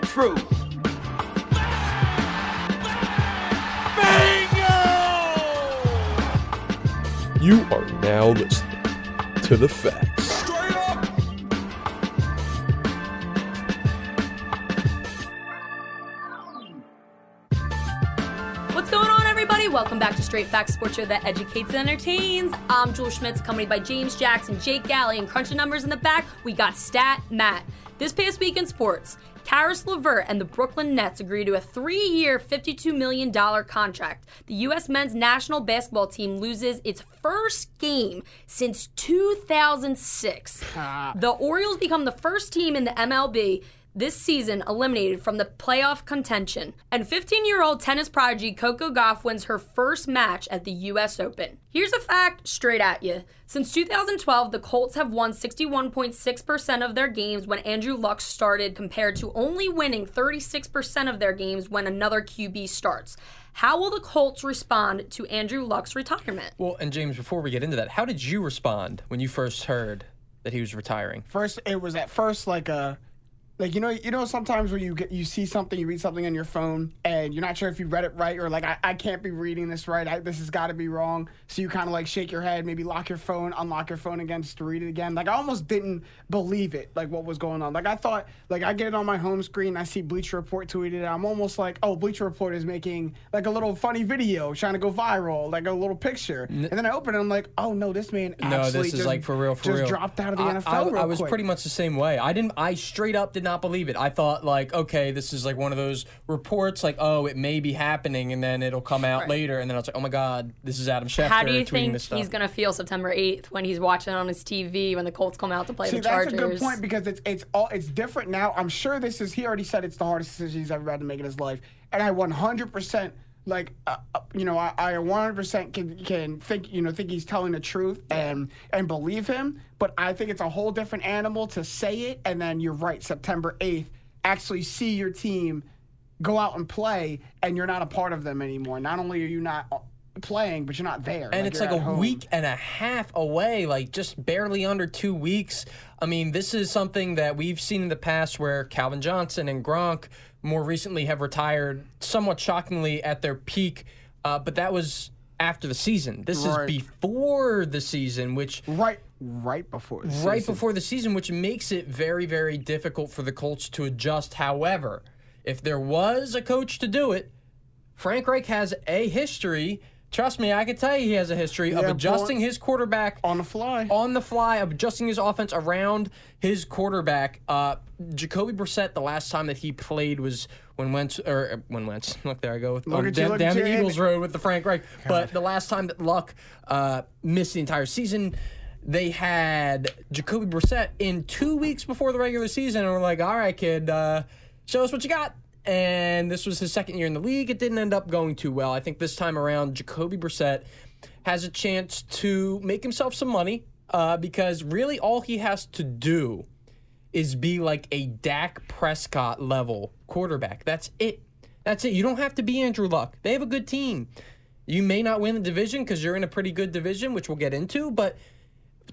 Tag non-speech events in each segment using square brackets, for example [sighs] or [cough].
the truth. You are now listening to the facts. What's going on, everybody? Welcome back to Straight Facts Sports Show that educates and entertains. I'm Jewel Schmitz, accompanied by James Jackson, Jake Galley, and crunching numbers in the back. We got Stat Matt. This past week in sports, Caris LeVert and the Brooklyn Nets agree to a three-year, $52 million contract. The U.S. men's national basketball team loses its first game since 2006. The Orioles become the first team in the MLB this season eliminated from the playoff contention. And 15 year old tennis prodigy Coco Gauff wins her first match at the US Open. Here's a fact straight at you. Since 2012, the Colts have won 61.6% of their games when Andrew Luck started, compared to only winning 36% of their games when another QB starts. How will the Colts respond to Andrew Luck's retirement? Well, and James, before we get into that, how did you respond when you first heard that he was retiring? First, it was at first like a, like you know, you know, sometimes where you get you see something, you read something on your phone, and you're not sure if you read it right or like I, I can't be reading this right. I, this has got to be wrong. So you kind of like shake your head, maybe lock your phone, unlock your phone again just to read it again. Like I almost didn't believe it, like what was going on. Like I thought, like I get it on my home screen, I see Bleacher Report tweeted. I'm almost like, oh, Bleacher Report is making like a little funny video, trying to go viral, like a little picture. and then I open it, I'm like, oh no, this man No, actually this is just, like for real, for just real. dropped out of the I, NFL. I, I was quick. pretty much the same way. I didn't. I straight up did not believe it. I thought like, okay, this is like one of those reports, like, oh, it may be happening, and then it'll come out Right. later, and then I was like, oh my god, this is Adam Schefter How do you think he's going to feel September 8th when he's watching on his TV when the Colts come out to play See, the that's a good point because it's it's all it's different now. I'm sure this is. He already said it's the hardest decision he's ever had to make in his life, and I 100 percent like uh, uh, you know I, I 100 percent can can think you know think he's telling the truth and and believe him. But I think it's a whole different animal to say it, and then you're right. September 8th, actually see your team go out and play, and you're not a part of them anymore. Not only are you not uh, playing, but you're not there. and it's like a home. week and a half away, like just barely under two weeks. I mean, this is something that we've seen in the past where Calvin Johnson and Gronk more recently have retired somewhat shockingly at their peak, uh, but that was after the season. This Right. is before the season, which right right before the right season. before the season, which makes it very, very difficult for the Colts to adjust. However, if there was a coach to do it, Frank Reich has a history. Trust me, I can tell you he has a history of adjusting his quarterback on the fly. on the fly, of adjusting his offense around his quarterback. Uh, Jacoby Brissett, the last time that he played was when Wentz, or uh, when Wentz, [laughs] look there I go, with, at you, down, look down at the. Eagles road with the Frank Reich. But the last time that Luck uh, missed the entire season, they had Jacoby Brissett in two weeks before the regular season, and we're like, all right, kid, uh, show us what you got. And this was his second year in the league. It didn't end up going too well. I think this time around, Jacoby Brissett has a chance to make himself some money uh, because really all he has to do is be like a Dak Prescott level quarterback. That's it. That's it. You don't have to be Andrew Luck. They have a good team. You may not win the division because you're in a pretty good division, which we'll get into, but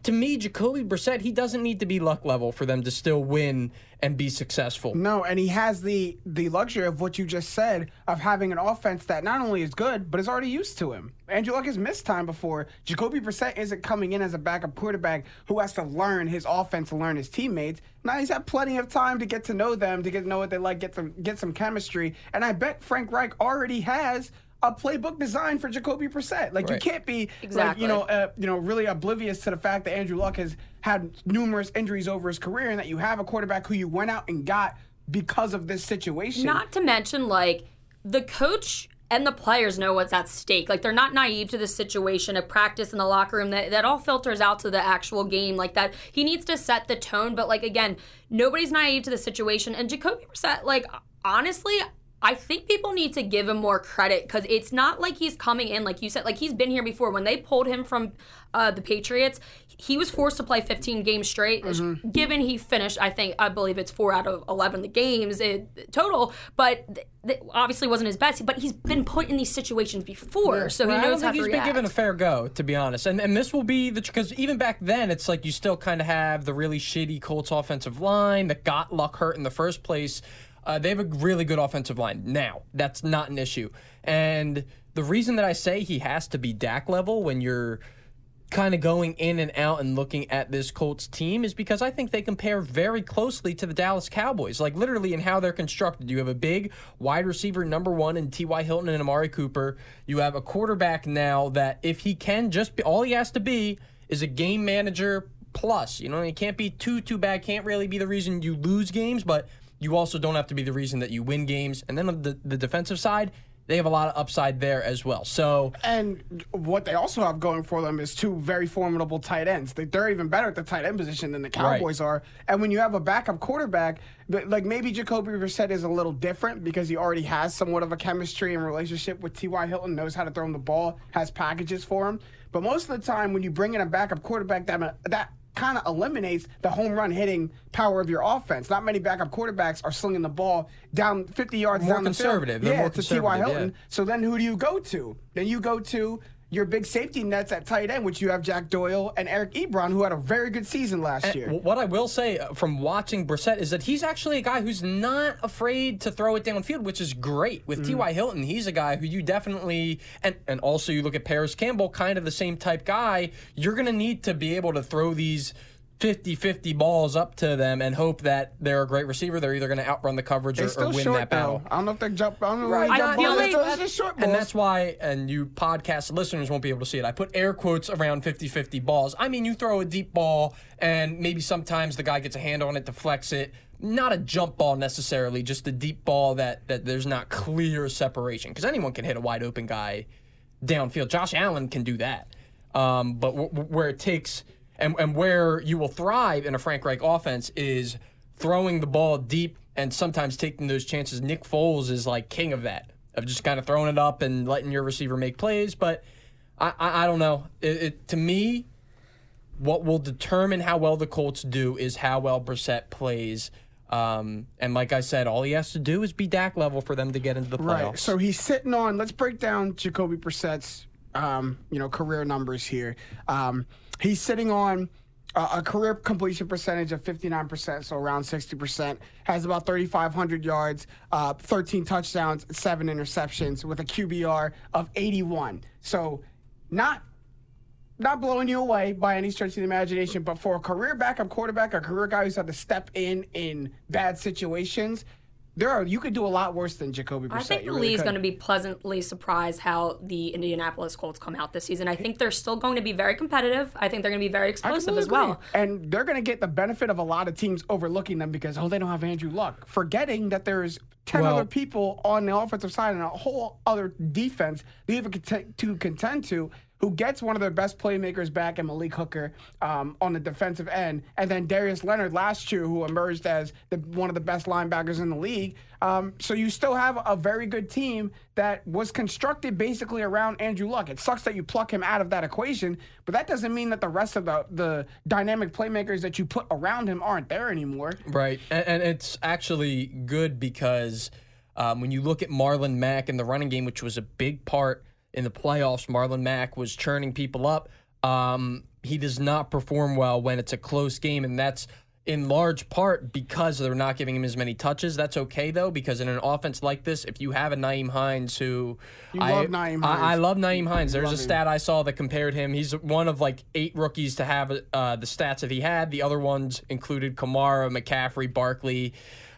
to me, Jacoby Brissett, he doesn't need to be luck level for them to still win and be successful. No, and he has the the luxury of what you just said of having an offense that not only is good but is already used to him. Andrew Luck has missed time before. Jacoby Brissett isn't coming in as a backup quarterback who has to learn his offense and learn his teammates. Now he's had plenty of time to get to know them, to get to know what they like, get some get some chemistry. And I bet Frank Reich already has a playbook designed for Jacoby Brissett. Like Right. you can't be like, you know uh, you know really oblivious to the fact that Andrew Luck has had numerous injuries over his career and that you have a quarterback who you went out and got because of this situation. Not to mention, like, the coach and the players know what's at stake. Like, they're not naive to the situation at practice in the locker room. That, that all filters out to the actual game. Like, that he needs to set the tone. But, like, again, nobody's naive to the situation. And Jacoby Brissett, like, honestly, I think people need to give him more credit because it's not like he's coming in, like you said, like he's been here before. When they pulled him from uh, the Patriots, he was forced to play 15 games straight. Given he finished, I think, I believe it's four out of 11 the games it, total, but th- th- obviously wasn't his best. But he's been put in these situations before, so Well, he I don't knows how think to he's react. been given a fair go, to be honest. And and this will be the because even back then, it's like you still kind of have the really shitty Colts offensive line that got Luck hurt in the first place. Uh, they have a really good offensive line now. That's not an issue. And the reason that I say he has to be Dak level when you're kind of going in and out and looking at this Colts team is because I think they compare very closely to the Dallas Cowboys, like literally in how they're constructed. You have a big wide receiver number one in T.Y. Hilton and Amari Cooper. You have a quarterback now that if he can just be, all he has to be is a game manager plus. You know, he can't be too, too bad, can't really be the reason you lose games, but you also don't have to be the reason that you win games. And then on the, the defensive side, they have a lot of upside there as well. So, And what they also have going for them is two very formidable tight ends. They- They're even better at the tight end position than the Cowboys are. And when you have a backup quarterback, like maybe Jacoby Brissett is a little different because he already has somewhat of a chemistry and relationship with T.Y. Hilton, knows how to throw him the ball, has packages for him. But most of the time, when you bring in a backup quarterback, that that kind of eliminates the home run hitting power of your offense. Not many backup quarterbacks are slinging the ball down 50 yards More down the field. Yeah, more to T.Y. Hilton. yeah. So then who do you go to? Then you go to your big safety nets at tight end, which you have Jack Doyle and Eric Ebron, who had a very good season last year. What I will say uh, from watching Brissett is that he's actually a guy who's not afraid to throw it downfield, which is great. Mm. With T.Y. Hilton, he's a guy who you definitely, and, and also you look at Parris Campbell, kind of the same type guy. You're going to need to be able to throw these 50 50 balls up to them and hope that they're a great receiver. They're either going to outrun the coverage They're or, or win short that battle. though. I don't know if they jump. I don't know Right. why they I jump feel balls. like- It's just- it's just short And that's why, and you podcast listeners won't be able to see it. I put air quotes around 50 50 balls. I mean, you throw a deep ball, and maybe sometimes the guy gets a hand on it to flex it. Not a jump ball necessarily, just a deep ball that, that there's not clear separation. Because anyone can hit a wide open guy downfield. Josh Allen can do that. Um, but w- w- where it takes, and, and where you will thrive in a Frank Reich offense is throwing the ball deep and sometimes taking those chances. Nick Foles is like king of that, of just kind of throwing it up and letting your receiver make plays. But I, I, I don't know. It, it, to me, what will determine how well the Colts do is how well Brissett plays. Um, and like I said, all he has to do is be Dak level for them to get into the playoffs. Right. So he's sitting on. Let's break down Jacoby Brissett's, um, you know, career numbers here. Um, he's sitting on a, a career completion percentage of 59%, so around 60%. Has about 3,500 yards, uh, 13 touchdowns, seven interceptions, with a QBR of 81. So not not blowing you away by any stretch of the imagination, but for a career backup quarterback, a career guy who's had to step in in bad situations, there are you could do a lot worse than Jacoby Brissett. I think You the really league's going to be pleasantly surprised how the Indianapolis Colts come out this season. I think they're still going to be very competitive. I think they're going to be very I explosive completely as well. And they're going to get the benefit of a lot of teams overlooking them because, oh, they don't have Andrew Luck. Forgetting that there's 10 Well- other people on the offensive side and a whole other defense they have to contend to who gets one of their best playmakers back in Malik Hooker um, on the defensive end. And then Darius Leonard last year, who emerged as the, one of the best linebackers in the league. Um, so you still have a very good team that was constructed basically around Andrew Luck. It sucks that you pluck him out of that equation, but that doesn't mean that the rest of the, the dynamic playmakers that you put around him aren't there anymore. Right, and, and it's actually good because um, when you look at Marlon Mack in the running game, which was a big part in the playoffs, Marlon Mack was churning people up. Um, he does not perform well when it's a close game, and that's in large part because they're not giving him as many touches. That's okay though, because in an offense like this, if you have a Nyheim Hines who You I, love Nyheim I, I Hines. love Nyheim Hines. There's a him. stat I saw that compared him. He's one of like eight rookies to have uh, the stats that he had. The other ones included Kamara, McCaffrey, Barkley.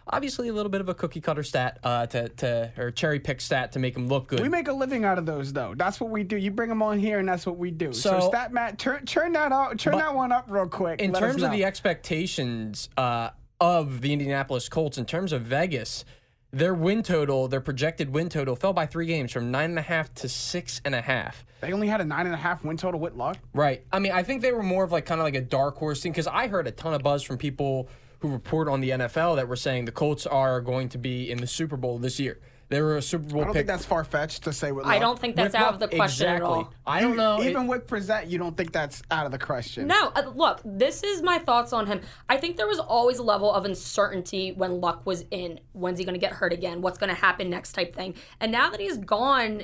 Obviously, a little bit of a cookie cutter stat uh, to, to or cherry pick stat to make them look good. We make a living out of those, though. That's what we do. You bring them on here, and that's what we do. So, So- stat Matt, turn, turn that out, turn that one up real quick. in terms of the expectations uh, of the Indianapolis Colts, in terms of Vegas, their win total, their projected win total, fell by three games from nine and a half to six and a half. they only had a nine and a half win total with luck. Right. I mean, I think they were more of like kind of like a dark horse thing because I heard a ton of buzz from people who report on the NFL that were saying the Colts are going to be in the Super Bowl this year. They were a Super Bowl I don't pick. think that's far fetched to say with luck. I don't think that's With out of the question exactly. at all. I don't know. Even It- with present, you don't think that's out of the question. No, uh, look, this is my thoughts on him. I think there was always a level of uncertainty when Luck was in. When's he going to get hurt again? What's going to happen next type thing. And now that he's gone,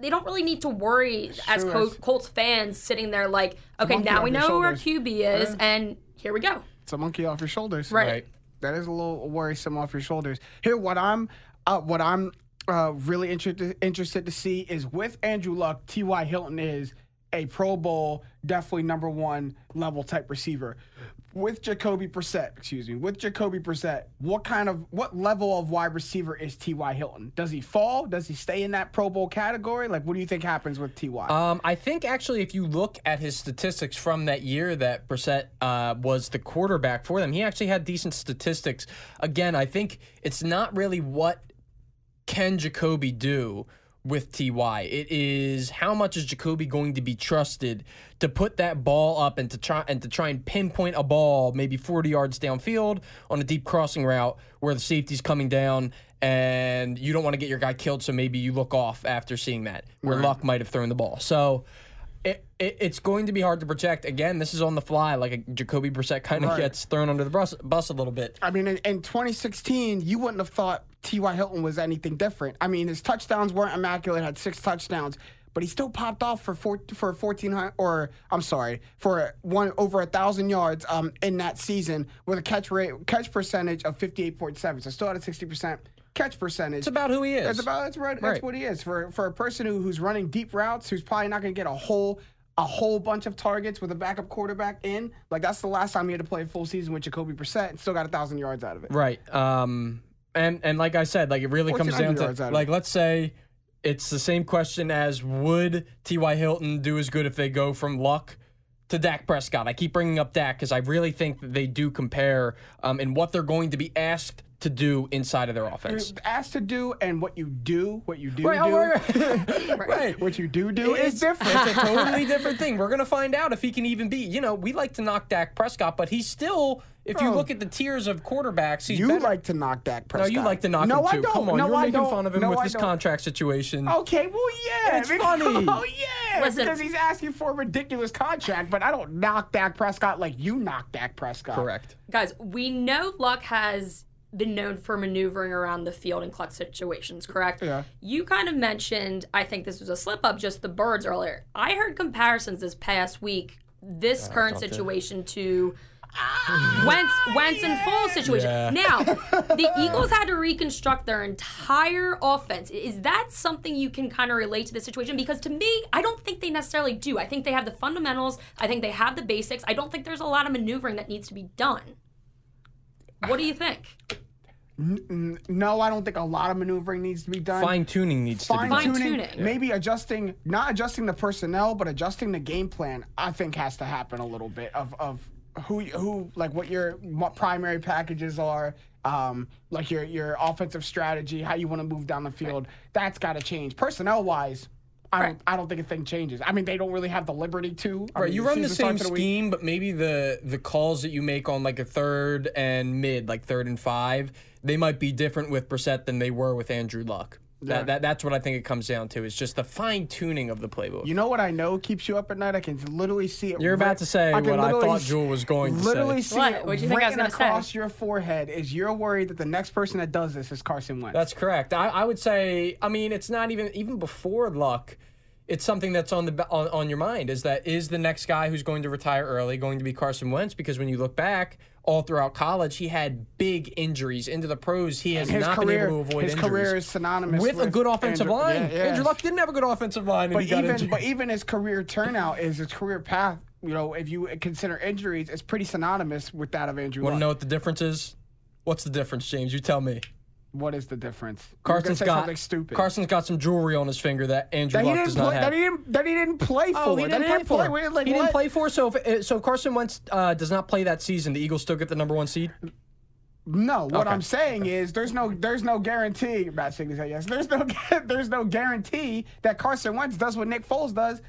they don't really need to worry as Col- Colts fans sitting there like, okay, monkey now we your know who our. QB is, and here we go. It's a monkey off your shoulders. Right. Right. that is a little worrisome off your shoulders. Here, what I'm, uh, what I'm uh, really interested interested to see is with Andrew Luck, T.Y. Hilton is a Pro Bowl, definitely number one level type receiver. With Jacoby Brissett, excuse me, with Jacoby Brissett, what kind of what level of wide receiver is T.Y. Hilton? Does he fall? Does he stay in that Pro Bowl category? Like, what do you think happens with T.Y.? Um, I think actually, if you look at his statistics from that year that Brissett uh, was the quarterback for them, he actually had decent statistics. Again, I think it's not really what can Jacoby do with Ty. It is how much is Jacoby going to be trusted to put that ball up and to try and to try and pinpoint a ball maybe 40 yards downfield on a deep crossing route where the safety's coming down and you don't want to get your guy killed, so maybe you look off after seeing that where Luck might have thrown the ball. So. It, it, it's going to be hard to project. Again, this is on the fly. Like a Jacoby Brissett kind of Right. gets thrown under the bus, bus a little bit. I mean, in, in 2016, you wouldn't have thought T.Y. Hilton was anything different. I mean, his touchdowns weren't immaculate, had six touchdowns, but he still popped off for four, for 1400 or I'm sorry, for one over a thousand yards um, in that season with a catch rate catch percentage of 58.7. So still at a 60% catch percentage. It's about who he is. That's about that's right. That's Right. what he is for for a person who, who's running deep routes, who's probably not going to get a whole a whole bunch of targets with a backup quarterback in. Like that's the last time he had to play a full season with Jacoby Brissett and still got a thousand yards out of it. Right. Um and and like I said, like it really comes down to like let's say it's the same question as would T.Y. Hilton do as good if they go from Luck to Dak Prescott? I keep bringing up Dak because I really think that they do compare um, in what they're going to be asked to do inside of their offense. asked to do and what you do, what you do Right, do, oh, [laughs] right, right. right. what you do do It's is different. It's a [laughs] totally different thing. We're gonna find out if he can even be. You know, we like to knock Dak Prescott, but he's still. If you oh. look at the tiers of quarterbacks, he's you better. like to knock Dak Prescott. No, you like to knock no, him too. I don't. Come on, no, you're I making don't. fun of him no, with I this don't. contract situation. Okay, well, yeah, It's because- funny. [laughs] Oh, yeah, Listen. because he's asking for a ridiculous contract, but I don't knock Dak Prescott like you knock Dak Prescott. Correct. Guys, we know Luck has been known for maneuvering around the field in clutch situations, correct? Yeah. You kind of mentioned, I think this was a slip up, just the birds earlier. I heard comparisons this past week, this current situation to Wentz, Wentz and Foles situation. Yeah. Now, [laughs] the Eagles had to reconstruct their entire offense. Is that something you can kind of relate to the situation? Because to me, I don't think they necessarily do. I think they have the fundamentals. I think they have the basics. I don't think there's a lot of maneuvering that needs to be done. What do you think? No, I don't think a lot of maneuvering needs to be done. Fine tuning needs to be Fine done. tuning, Fine-tuning. maybe adjusting, not adjusting the personnel, but adjusting the game plan. I think has to happen a little bit of of who who like what your what primary packages are, um, like your your offensive strategy, how you want to move down the field. That's got to change personnel wise. I don't, I don't think a thing changes. I mean, they don't really have the liberty to. I Right, mean, you run the same starts in scheme, but maybe the the calls that you make on like a third and mid, like third and five, they might be different with Brissett than they were with Andrew Luck. Yeah. That, that that's what I think it comes down to. Is just the fine tuning of the playbook. You know what I know keeps you up at night? I can literally see it. You're about to say can what I thought Jewel was going to say. Literally see What? it What'd you think I was gonna say? across your forehead is you're worried that the next person that does this is Carson Wentz. That's correct. I, I would say. I mean, it's not even even before Luck. It's something that's on the on, on your mind. Is that is the next guy who's going to retire early going to be Carson Wentz? Because when you look back, all throughout college, he had big injuries. Into the pros, he has his not career, been able to avoid his injuries. career is synonymous with, a good offensive Andrew- line. Yeah, yeah. Andrew Luck didn't have a good offensive line, and But even but even his career turnout is his career path. You know, if you consider injuries, it's pretty synonymous with that of Andrew. Want to know what the difference is? What's the difference, James? You tell me. What is the difference? Carson's got something stupid. Carson's got some jewelry on his finger that Andrew that he Luck didn't does play. not have. That he didn't. That he didn't play for. Oh, he that didn't he play didn't play. for. Like, he didn't play for. So, if, so Carson Wentz uh, does not play that season. The Eagles still get the number one seed. No, what Okay. I'm saying is there's no there's no guarantee. Matt Sigley said yes. There's no [laughs] there's no guarantee that Carson Wentz does what Nick Foles does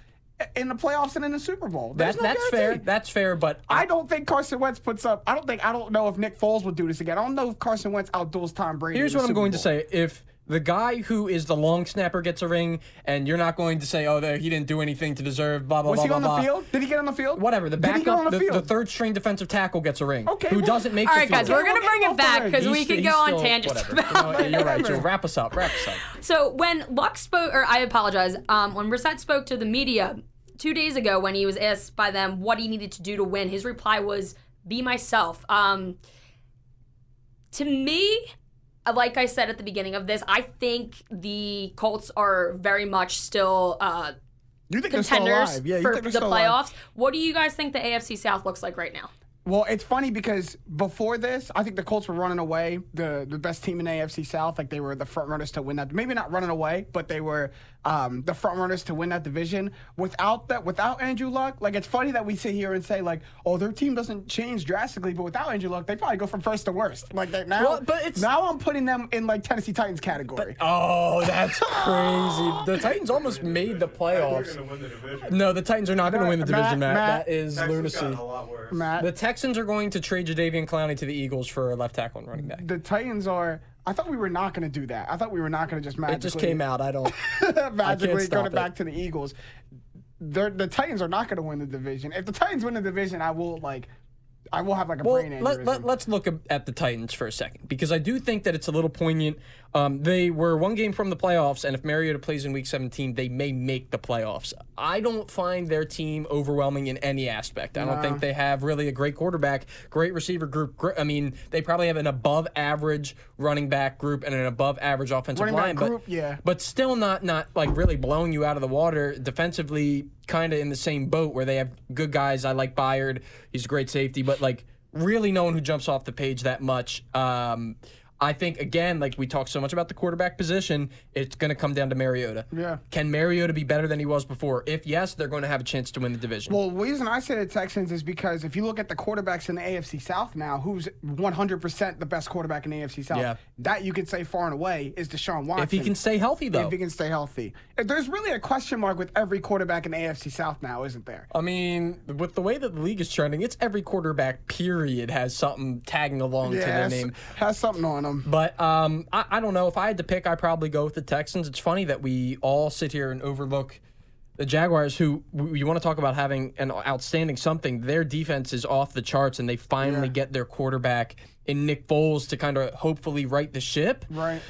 in the playoffs and in the Super Bowl. That, no that's fair. That's fair. But I don't think Carson Wentz puts up. I don't think. I don't know if Nick Foles would do this again. I don't know if Carson Wentz outduels Tom Brady. here's in the what I'm Super going to say: if the guy who is the long snapper gets a ring, and you're not going to say, "Oh, there he didn't do anything to deserve," blah blah Was blah he blah on the blah. field? Did he get on the field? Whatever. The Did he get on backup, the the, field? the third string defensive tackle gets a ring. Okay, Who well- doesn't make All the right, field? guys, we're gonna we'll bring get it back because we He's could still- go on tangents whatever. about You know, it. You're right. Joe. Wrap us up. Wrap us up. So when Luck spoke, or I apologize, um, when Brissett spoke to the media two days ago, when he was asked by them what he needed to do to win, his reply was "Be myself." Um, To me, like I said at the beginning of this, I think the Colts are very much still uh, You think they're still contenders alive? Yeah, you for the still alive. playoffs. What do you guys think the AFC South looks like right now? Well, it's funny because before this, I think the Colts were running away, the the best team in AFC South. Like they were the front runners to win that. Maybe not running away, but they were um, the front runners to win that division. Without that, without Andrew Luck, like it's funny that we sit here and say like, oh, their team doesn't change drastically, but without Andrew Luck, they probably go from first to worst. Like that now. Well, but it's- now I'm putting them in like Tennessee Titans category. Oh, that's [laughs] crazy. The Titans almost made the playoffs. the. No, the Titans are not going to win the division, Matt. Matt- That is Texans lunacy. a lot worse. Matt, The Texans are going to trade Jadeveon Clowney to the Eagles for a left tackle and running back. the Titans are. I thought we were not going to do that. I thought we were not going to just magically. It just came out. I don't. [laughs] magically going it. back to the Eagles. They're, the Titans are not going to win the division. If the Titans win the division, I will like, I will have like a Well, brain let, aneurysm. let, let's look at the Titans for a second because I do think that it's a little poignant. Um, they were one game from the playoffs, and if Mariota plays in Week 17, they may make the playoffs. I don't find their team overwhelming in any aspect. I don't think they have really a great quarterback, great receiver group. gr- I mean, they probably have an above-average running back group and an above-average offensive Running line, but group, yeah. but still not not like really blowing you out of the water defensively. Kind of in the same boat where they have good guys. I like Byard; he's a great safety, but like really no one who jumps off the page that much. Um, I think again, like we talked so much about the quarterback position, it's going to come down to Mariota. Yeah. Can Mariota be better than he was before? If yes, they're going to have a chance to win the division. well, the reason I say the Texans is because if you look at the quarterbacks in the AFC South now, who's 100% the best quarterback in the AFC South? Yeah. That you could say far and away is Deshaun Watson. if he can stay healthy, though. If he can stay healthy. There's really a question mark with every quarterback in the AFC South now, isn't there? I mean, with the way that the league is trending, it's every quarterback period has something tagging along to their Yes, name. has something on him. But um, I, I don't know. If I had to pick, I'd probably go with the Texans. It's funny that we all sit here and overlook the Jaguars, who you want to talk about having an outstanding something. Their defense is off the charts, and they finally Yeah. get their quarterback in Nick Foles to kind of hopefully right the ship. Right.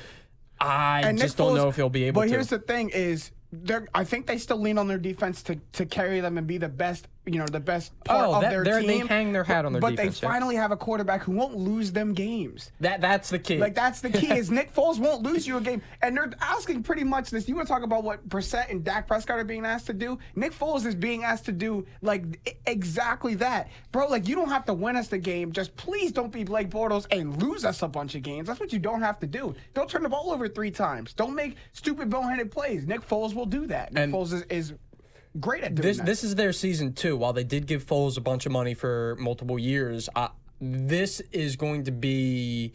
I And just Nick don't Foles- know if he'll be able but to. here's the thing: is they're, I think they still lean on their defense to, to carry them and be the best, you know, the best part Oh, of that- their they're- they team. hang their hat on their but defense, they yeah. finally have a quarterback who won't lose them games. that that's the key. Like that's the key is [laughs] Nick Foles won't lose you a game, and they're asking pretty much this. You want to talk about what Brissett and Dak Prescott are being asked to do? Nick Foles is being asked to do like exactly that, bro. Like you don't have to win us the game. Just please don't be Blake Bortles and lose us a bunch of games. That's what you don't have to do. Don't turn the ball over three times. Don't make stupid boneheaded plays. Nick Foles will do that. Nick And- Foles is, is great at doing this that. this is their season too. While they did give Foles a bunch of money for multiple years, uh, this is going to be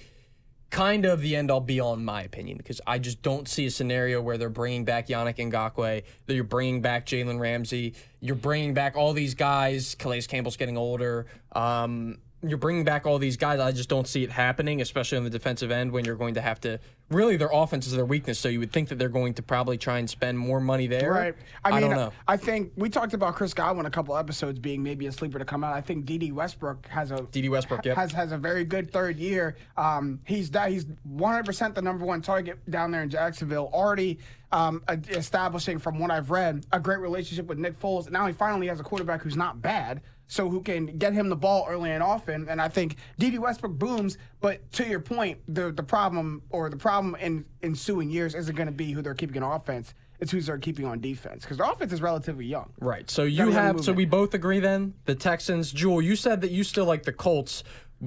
kind of the end all be all in my opinion because I just don't see a scenario where they're bringing back Yannick Ngakoue, that you're bringing back Jalen Ramsey, you're bringing back all these guys. Calais Campbell's getting older. Um, you're bringing back all these guys. I just don't see it happening, especially on the defensive end when you're going to have to. Really, their offense is their weakness, so you would think that they're going to probably try and spend more money there. Right. I mean, don't know. I think we talked about Chris Godwin a couple episodes being maybe a sleeper to come out. I think Dede Westbrook has a Dede Westbrook, yep. has has a very good third year. Um, he's that he's 100% the number one target down there in Jacksonville. Already um, a- establishing from what I've read a great relationship with Nick Foles. Now he finally has a quarterback who's not bad. So who can get him the ball early and often? And I think Dede Westbrook booms. But to your point, the the problem or the problem in ensuing years isn't going to be who they're keeping on offense. It's who they're keeping on defense because the offense is relatively young. Right. So you have. So we both agree then. The Texans. Jewel, you said that you still like the Colts.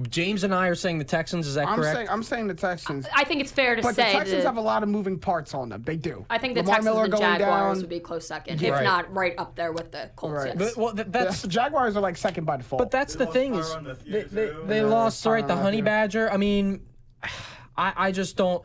James and I are saying the Texans. Is that I'm correct? saying I'm saying the Texans. I think it's fair to But the Texans that have a lot of moving parts on them. They do. I think the Lamar Texans Miller and going Jaguars down. would be close second, Right. if not right up there with the Colts. Right. Yes. But- well, th- that's. The Jaguars are like second by default. But that's the thing is Matthew, they, they, they Yeah, lost right the Honey Matthew. Badger. I mean, [sighs] I I just don't.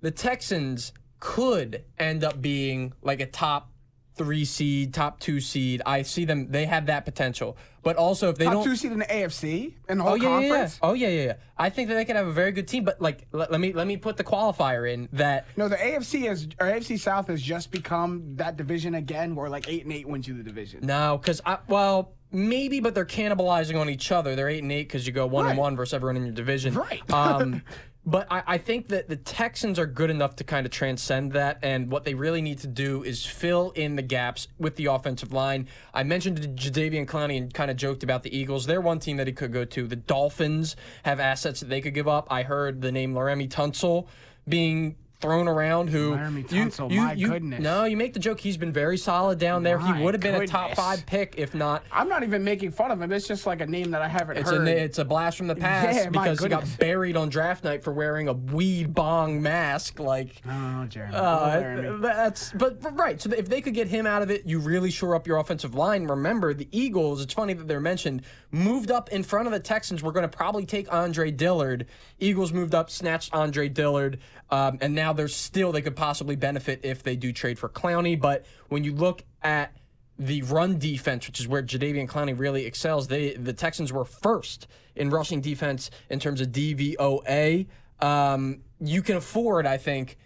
The Texans could end up being like a top three seed, top two seed. I see them. They have that potential. But also if they top don't. two seed in the AFC and the whole Oh yeah, yeah, yeah. conference. Oh yeah, yeah, yeah. I think that they could have a very good team, but like, let, let me let me put the qualifier in that No, the AFC is or AFC South has just become that division again, where like eight and eight wins you the division. No, because I well maybe, but they're cannibalizing on each other. They're eight and eight because you go one and Right. one versus everyone in your division. Right. Um, [laughs] but I, I think that the Texans are good enough to kind of transcend that, and what they really need to do is fill in the gaps with the offensive line. I mentioned Jadeveon Clowney and kind of joked about the Eagles. They're one team that he could go to. The Dolphins have assets that they could give up. I heard the name Laremy Tunsil being thrown around. Who Laremy you- Tunsil, you- my you- goodness. No, you make the joke. He's been very solid down there. My he would have been a top five pick if not. I'm not even making fun of him. It's just like a name that I haven't It's heard. a it's a blast from the past Yeah, because he got buried on draft night for wearing a weed bong mask. Like, Oh, Jeremy. uh, Oh, that's but, but right. So if they could get him out of it, you really shore up your offensive line. Remember, the Eagles. It's funny that they're mentioned. Moved up in front of the Texans. We're going to probably take Andre Dillard. Eagles moved up, snatched Andre Dillard, um, and now they're still they could possibly benefit if they do trade for Clowney. But when you look at the run defense, which is where Jadeveon Clowney really excels, they the Texans were first in rushing defense in terms of DVOA. Um, you can afford, I think,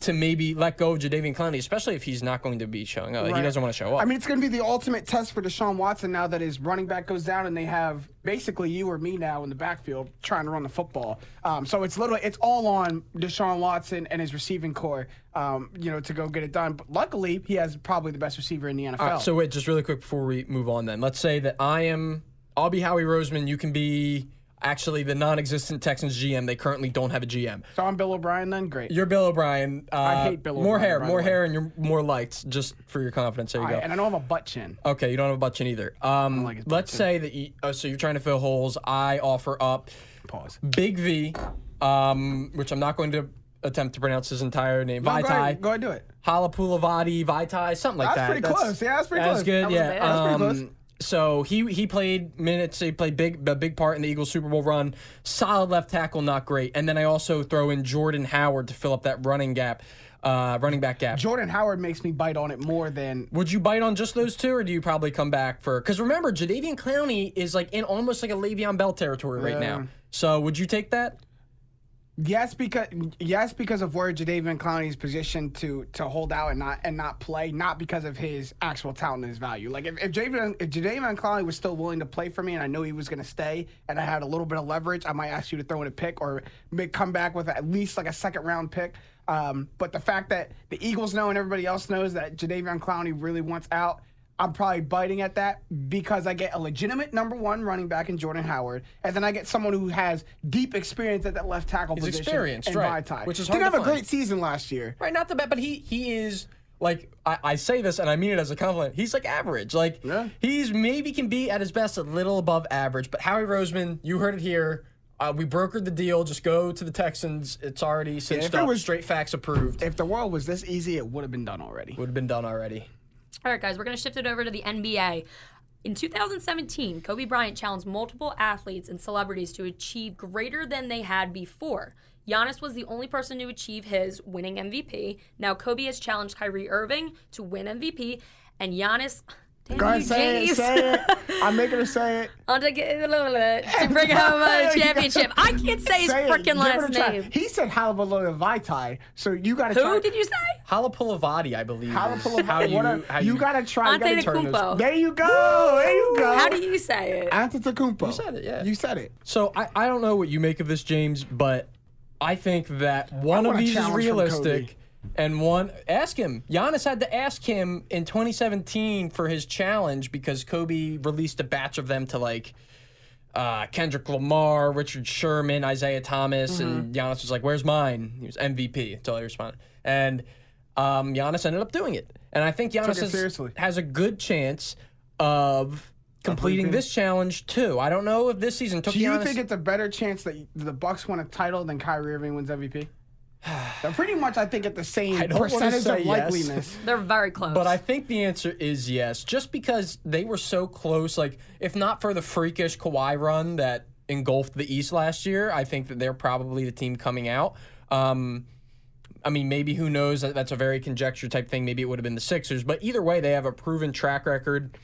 to maybe let go of Jadeveon Clowney, especially if he's not going to be showing up. He doesn't want to show up. I mean, it's going to be the ultimate test for Deshaun Watson now that his running back goes down and they have basically you or me now in the backfield trying to run the football. Um, so it's literally it's all on Deshaun Watson and his receiving corps, um, you know, to go get it done. But luckily, he has probably the best receiver in the NFL. Right, so wait, just really quick before we move on. Then let's say that I am, I'll be Howie Roseman. You can be actually the non-existent Texans GM. They currently don't have a GM. So I'm Bill O'Brien then. Great. You're Bill O'Brien. Uh, hate Bill O'Brien, More hair, more hair, and you're more liked. Just for your confidence, there you All go. and I don't have a butt chin. Okay, you don't have a butt chin either. Um, like butt let's chin. say that you, uh, so you're trying to fill holes. I offer up Pause. Big V, um, which I'm not going to attempt to pronounce his entire name. No, go Vaitai. ahead, go ahead, do it. Halapulavati, Vaitai, something like that. That's that. pretty close. Yeah, that's pretty that's close. good. That was yeah. That's pretty um, close. So he he played minutes. He played big a big part in the Eagles Super Bowl run. Solid left tackle, not great. And then I also throw in Jordan Howard to fill up that running gap, uh, running back gap. Jordan Howard makes me bite on it more than Would you bite on just those two, or do you probably come back for? Because remember, Jadeveon Clowney is like in almost like a Le'Veon Bell territory right Yeah. now. So would you take that? Yes, because yes, because of where Jadeveon Clowney's positioned to to hold out and not and not play, not because of his actual talent and his value. Like if if Jadeveon if Jadeveon Clowney was still willing to play for me, and I know he was going to stay, and I had a little bit of leverage, I might ask you to throw in a pick or make, come back with at least like a second round pick. Um, but the fact that the Eagles know and everybody else knows that Jadeveon Clowney really wants out, I'm probably biting at that because I get a legitimate number one running back in Jordan Howard, and then I get someone who has deep experience at that left tackle position. experienced, in right, Vaitai. which is didn't hard have to a great season last year. Right, not the bad, but he he is like I, I say this and I mean it as a compliment. He's like average. Like Yeah. he's maybe can be at his best a little above average. But Howie Roseman, you heard it here. Uh, we brokered the deal. Just go to the Texans. It's already cinched if it up. was- straight facts approved. If the world was this easy, it would have been done already. Would have been done already. All right, guys, we're going to shift it over to the NBA. In 2017, Kobe Bryant challenged multiple athletes and celebrities to achieve greater than they had before. Giannis was the only person to achieve his winning MVP. Now, Kobe has challenged Kyrie Irving to win MVP, and Giannis. Damn Go ahead, say it, say it. [laughs] I'm making her say it. On to, get, to bring home a championship. I can't say his Say it. freaking last name. He said Halabalola Vitae, so you got to try Who try. did you say? Halapulavati, I believe. is Halapalo how you, what how a, you, got to try. You gotta Antetokounmpo. turn those- There you go. There you go. How do you say it? Antetokounmpo. You said it, yeah. You said it. So I, I don't know what you make of this, James, but I think that one I of these is challenge from Kobe. realistic. And one, ask him. Giannis had to ask him in 2017 for his challenge because Kobe released a batch of them to like uh, Kendrick Lamar, Richard Sherman, Isaiah Thomas, and Mm-hmm. Giannis was like, "Where's mine?" He was MVP until he responded, and um, Giannis ended up doing it. And I think Giannis has, has a good chance of completing this challenge too. I don't know if this season took Do you Giannis. think it's a better chance that the Bucks win a title than Kyrie Irving wins MVP? They're pretty much, I think, at the same [sighs] I don't wanna percentage say of yes. likeliness. [laughs] They're very close. But I think the answer is yes, just because they were so close. Like, if not for the freakish Kawhi run that engulfed the East last year, I think that they're probably the team coming out. Um, I mean, maybe who knows? That's a very conjecture type thing. Maybe it would have been the Sixers, but either way, they have a proven track record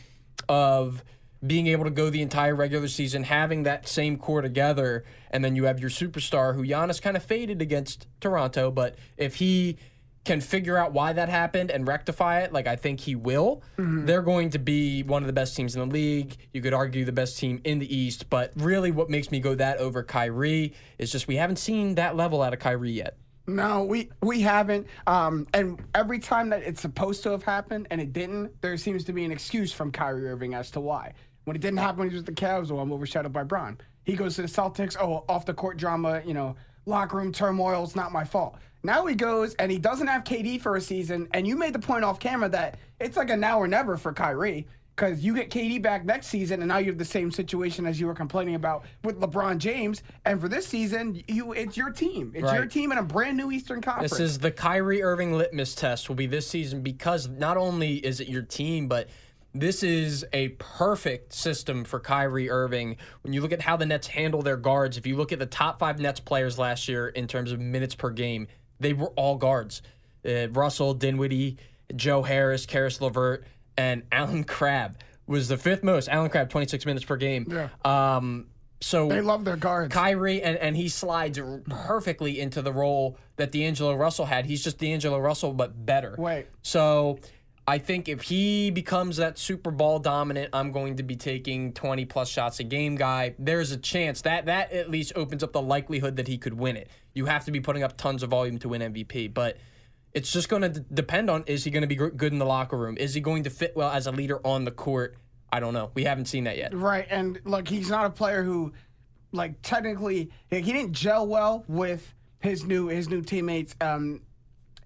of being able to go the entire regular season, having that same core together, and then you have your superstar who Giannis kind of faded against Toronto, but if he can figure out why that happened and rectify it, like I think he will, they're going to be one of the best teams in the league. You could argue the best team in the East, but really what makes me go that over Kyrie is just we haven't seen that level out of Kyrie yet. No, we we haven't. Um, and every time that it's supposed to have happened and it didn't, there seems to be an excuse from Kyrie Irving as to why. When it didn't happen when he was with the Cavs, oh, I'm overshadowed by Bron. He goes to the Celtics, oh, off the court drama, you know, locker room turmoil, it's not my fault. Now he goes and he doesn't have KD for a season, and you made the point off camera that it's like a now or never for Kyrie. Because you get KD back next season, and now you have the same situation as you were complaining about with LeBron James. And for this season, you it's your team. It's your team in a brand new Eastern Conference. This is the Kyrie Irving litmus test will be this season because not only is it your team, but this is a perfect system for Kyrie Irving. When you look at how the Nets handle their guards, if you look at the top five Nets players last year in terms of minutes per game, they were all guards. Uh, Russell, Dinwiddie, Joe Harris, Caris LeVert, and [laughs] Allen Crabbe was the fifth most. Allen Crabbe, 26 minutes per game. Yeah. Um, so they love their guards. Kyrie, and, and he slides perfectly into the role that D'Angelo Russell had. He's just D'Angelo Russell, but better. Wait. So I think if he becomes that Super Bowl dominant, I'm going to be taking 20 plus shots a game guy. There's a chance that that at least opens up the likelihood that he could win it. You have to be putting up tons of volume to win MVP, but it's just going to d- depend on is he going to be gr- good in the locker room? Is he going to fit well as a leader on the court? I don't know. We haven't seen that yet. Right, and look, he's not a player who, like, technically, like, he didn't gel well with his new his new teammates um,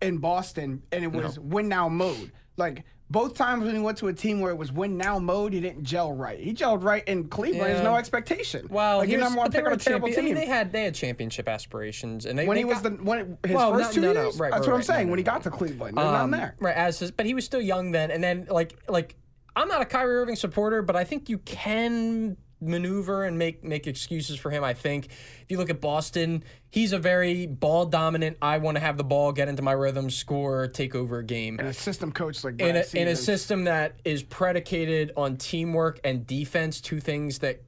in Boston, and it was win now mode. Like both times when he went to a team where it was win now mode, he didn't gel right. He gelled right in Cleveland. There's no expectation. Well, like, your here's- number one pick on a terrible champion. I team. mean, they had they had championship aspirations, and they when they he was the when his Well, first no- two no, no, years, right, that's right, what I'm saying. When he got to Cleveland, Um, there. Right, as his, but he was still young then. And then like like I'm not a Kyrie Irving supporter, but I think you can maneuver and make make excuses for him. I think if you look at Boston, he's a very ball dominant. I want to have the ball, get into my rhythm, score, take over a game. And a system coach like In a, in a system that is predicated on teamwork and defense, two things that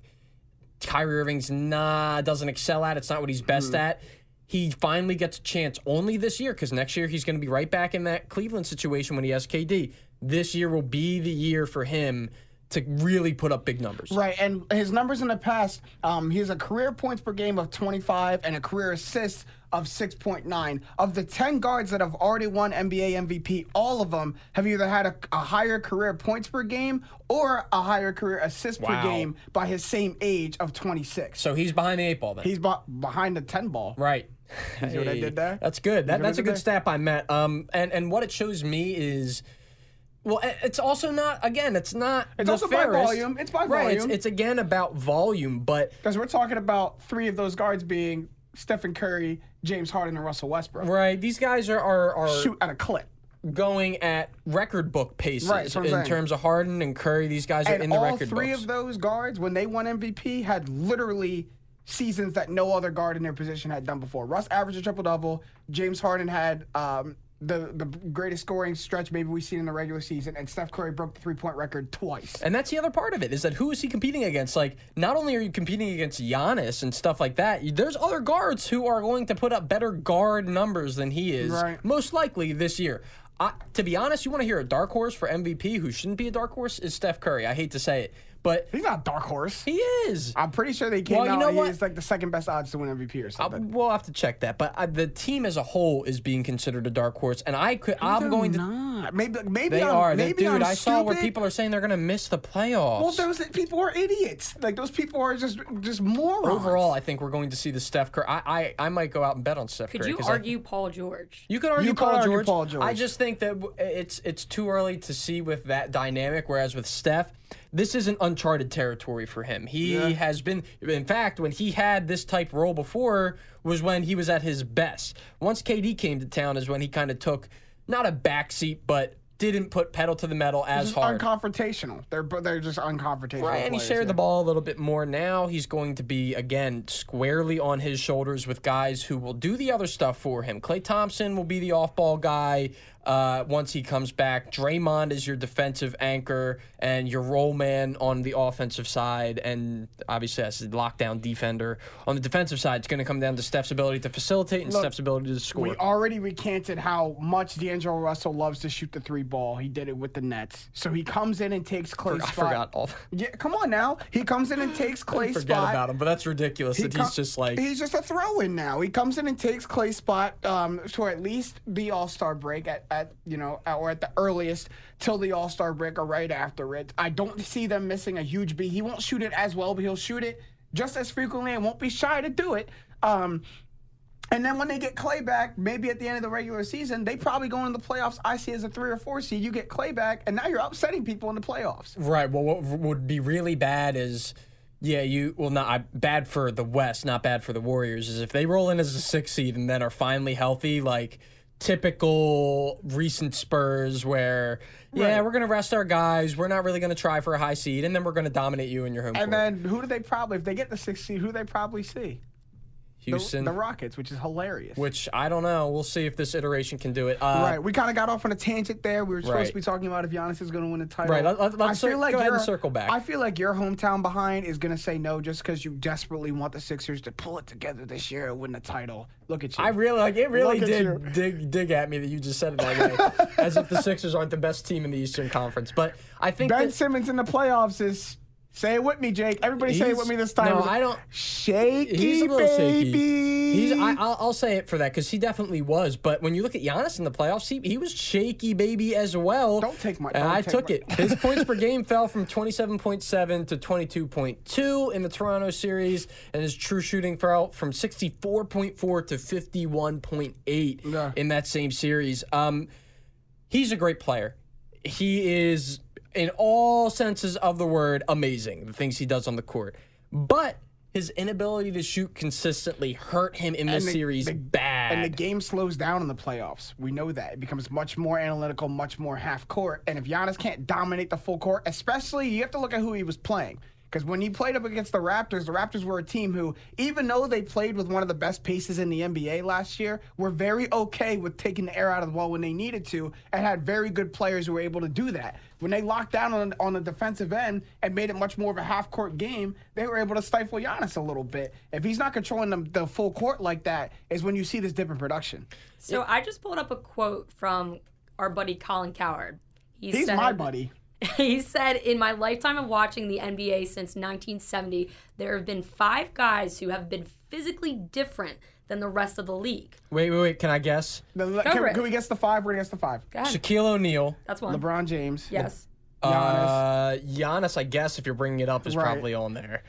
Kyrie Irving's nah doesn't excel at. It's not what he's best mm. at. He finally gets a chance only this year because next year he's going to be right back in that Cleveland situation when he has KD. This year will be the year for him to really put up big numbers. Right, and his numbers in the past, um, he has a career points per game of 25 and a career assists of 6.9. Of the 10 guards that have already won NBA MVP, all of them have either had a, a higher career points per game or a higher career assist Wow. per game by his same age of 26. So he's behind the eight ball then. He's be- behind the 10 ball. Right. see what I did there? That's good. That, that's a good there? stat by Matt. Um, and and what it shows me is, well, it's also not again. It's not. It's also by volume. It's by right. It's, volume. it's again about volume, but Because we're talking about three of those guards being Stephen Curry, James Harden, and Russell Westbrook. right. These guys are are, are Shoot at a clip. going at record book paces Right, in saying. terms of Harden and Curry. These guys are in the record. Books. All three books. of those guards, when they won MVP, had literally seasons that no other guard in their position had done before. Russ averaged a triple double. James Harden had um, the the greatest scoring stretch maybe we've seen in the regular season, and Steph Curry broke the three point record twice. And that's the other part of it is that who is he competing against? Like, not only are you competing against Giannis and stuff like that, there's other guards who are going to put up better guard numbers than he is, Right. most likely this year. I, to be honest, you want to hear a dark horse for MVP who shouldn't be a dark horse is Steph Curry. I hate to say it, but He's not a dark horse. he is. I'm pretty sure they came Well, you out. know and what? He's like the second best odds to win MVP or something. we'll have to check that, but uh, the team as a whole is being considered a dark horse, and I could. I'm They're going to. not. Maybe maybe They I'm, are, maybe dude. I'm I saw where people are saying they're going to miss the playoffs. Well, those people are idiots. Like those people are just just morons. Overall, I think we're going to see the Steph Curry. I, I, I might go out and bet on Steph Could Curry. you 'cause I- argue Paul George? you could argue, You could Paul, argue George. Paul George. I just think that it's it's too early to see with that dynamic. Whereas with Steph, this isn't uncharted territory for him. He has been, in fact, when he had this type role before, was when he was at his best. Once KD came to town, is when he kind of took not a backseat, but didn't put pedal to the metal as Just hard. unconfrontational. They're they're just unconfrontational. Right, and he shared yeah. the ball a little bit more. Now he's going to be again squarely on his shoulders with guys who will do the other stuff for him. Klay Thompson will be the off-ball guy uh, once he comes back. Draymond is your defensive anchor and your roll man on the offensive side, and obviously as a lockdown defender on the defensive side. It's going to come down to Steph's ability to facilitate and Look, Steph's ability to score. We already recanted how much D'Angelo Russell loves to shoot the three ball. He did it with the Nets. So he comes in and takes Klay's I spot. forgot all. Yeah, come on now. He comes in and takes [laughs] Klay's Forget spot. about him, but that's ridiculous that com- he's just like he's just a throw in now. He comes in and takes Klay's spot um, for at least the All Star break at, at you know at- or at the earliest till the All Star break or right after it. I don't see them missing a huge beat. He won't shoot it as well, but he'll shoot it just as frequently and won't be shy to do it. Um, and then when they get Klay back, maybe at the end of the regular season, they probably go into the playoffs. I see as a three or four seed. You get Klay back, and now you're upsetting people in the playoffs. Right. Well, what would be really bad is, yeah, you well, not I- bad for the West, not bad for the Warriors. Is if they roll in as a six seed and then are finally healthy, like typical recent Spurs, where yeah, Right. we're gonna rest our guys, we're not really gonna try for a high seed, and then we're gonna dominate you in your home And court. then who do they probably, if they get the sixth seed, who do they probably see? The- Houston, The, Rockets, which is hilarious. which I don't know. We'll see if this iteration can do it. Uh, right, we kind of got off on a tangent there. We were supposed Right. to be talking about if Giannis is going to win the title. Right, let- let- let's cir- go ahead and circle back. I feel like your hometown behind is going to say no just because you desperately want the Sixers to pull it together this year and win the title. Look at you. I really like it. Really Look did you. dig dig at me that you just said it that way, [laughs] as if the Sixers aren't the best team in the Eastern Conference. But I think ben that- Simmons in the playoffs is. Say it with me, Jake. Everybody say it with me this time. no, I don't- Shaky, He's a little baby. shaky. He's I, I'll, I'll say it for that because he definitely was. But when you look at Giannis in the playoffs, he, he was shaky, baby, as well. Don't take my- And I took my- it. His points per game fell from twenty seven point seven to twenty two point two in the Toronto series, and his true shooting fell from sixty four point four to fifty one point eight Yeah. in that same series. Um, he's a great player. He is, in all senses of the word, amazing. The things he does on the court, but his inability to shoot consistently hurt him in this the- series the- bad. And the game slows down in the playoffs. We know that. It becomes much more analytical, much more half court. And if Giannis can't dominate the full court, especially, you have to look at who he was playing. Because when he played up against the Raptors, the Raptors were a team who, even though they played with one of the best paces in the NBA last year, were very okay with taking the air out of the ball when they needed to and had very good players who were able to do that. When they locked down on, on the defensive end and made it much more of a half court game, they were able to stifle Giannis a little bit. If he's not controlling the, the full court like that, is when you see this dip in production. So I just pulled up a quote from our buddy Colin Cowherd. He He's said, my buddy. [laughs] He said, In my lifetime of watching the NBA since 1970, there have been five guys who have been physically different than the rest of the league. wait, wait, wait. Can I guess? The- for can, can we guess the five? We're gonna guess the five. Go ahead. Shaquille O'Neal. That's one. LeBron James. Yes. Uh, Giannis, I guess if you're bringing it up, is Right. probably on there.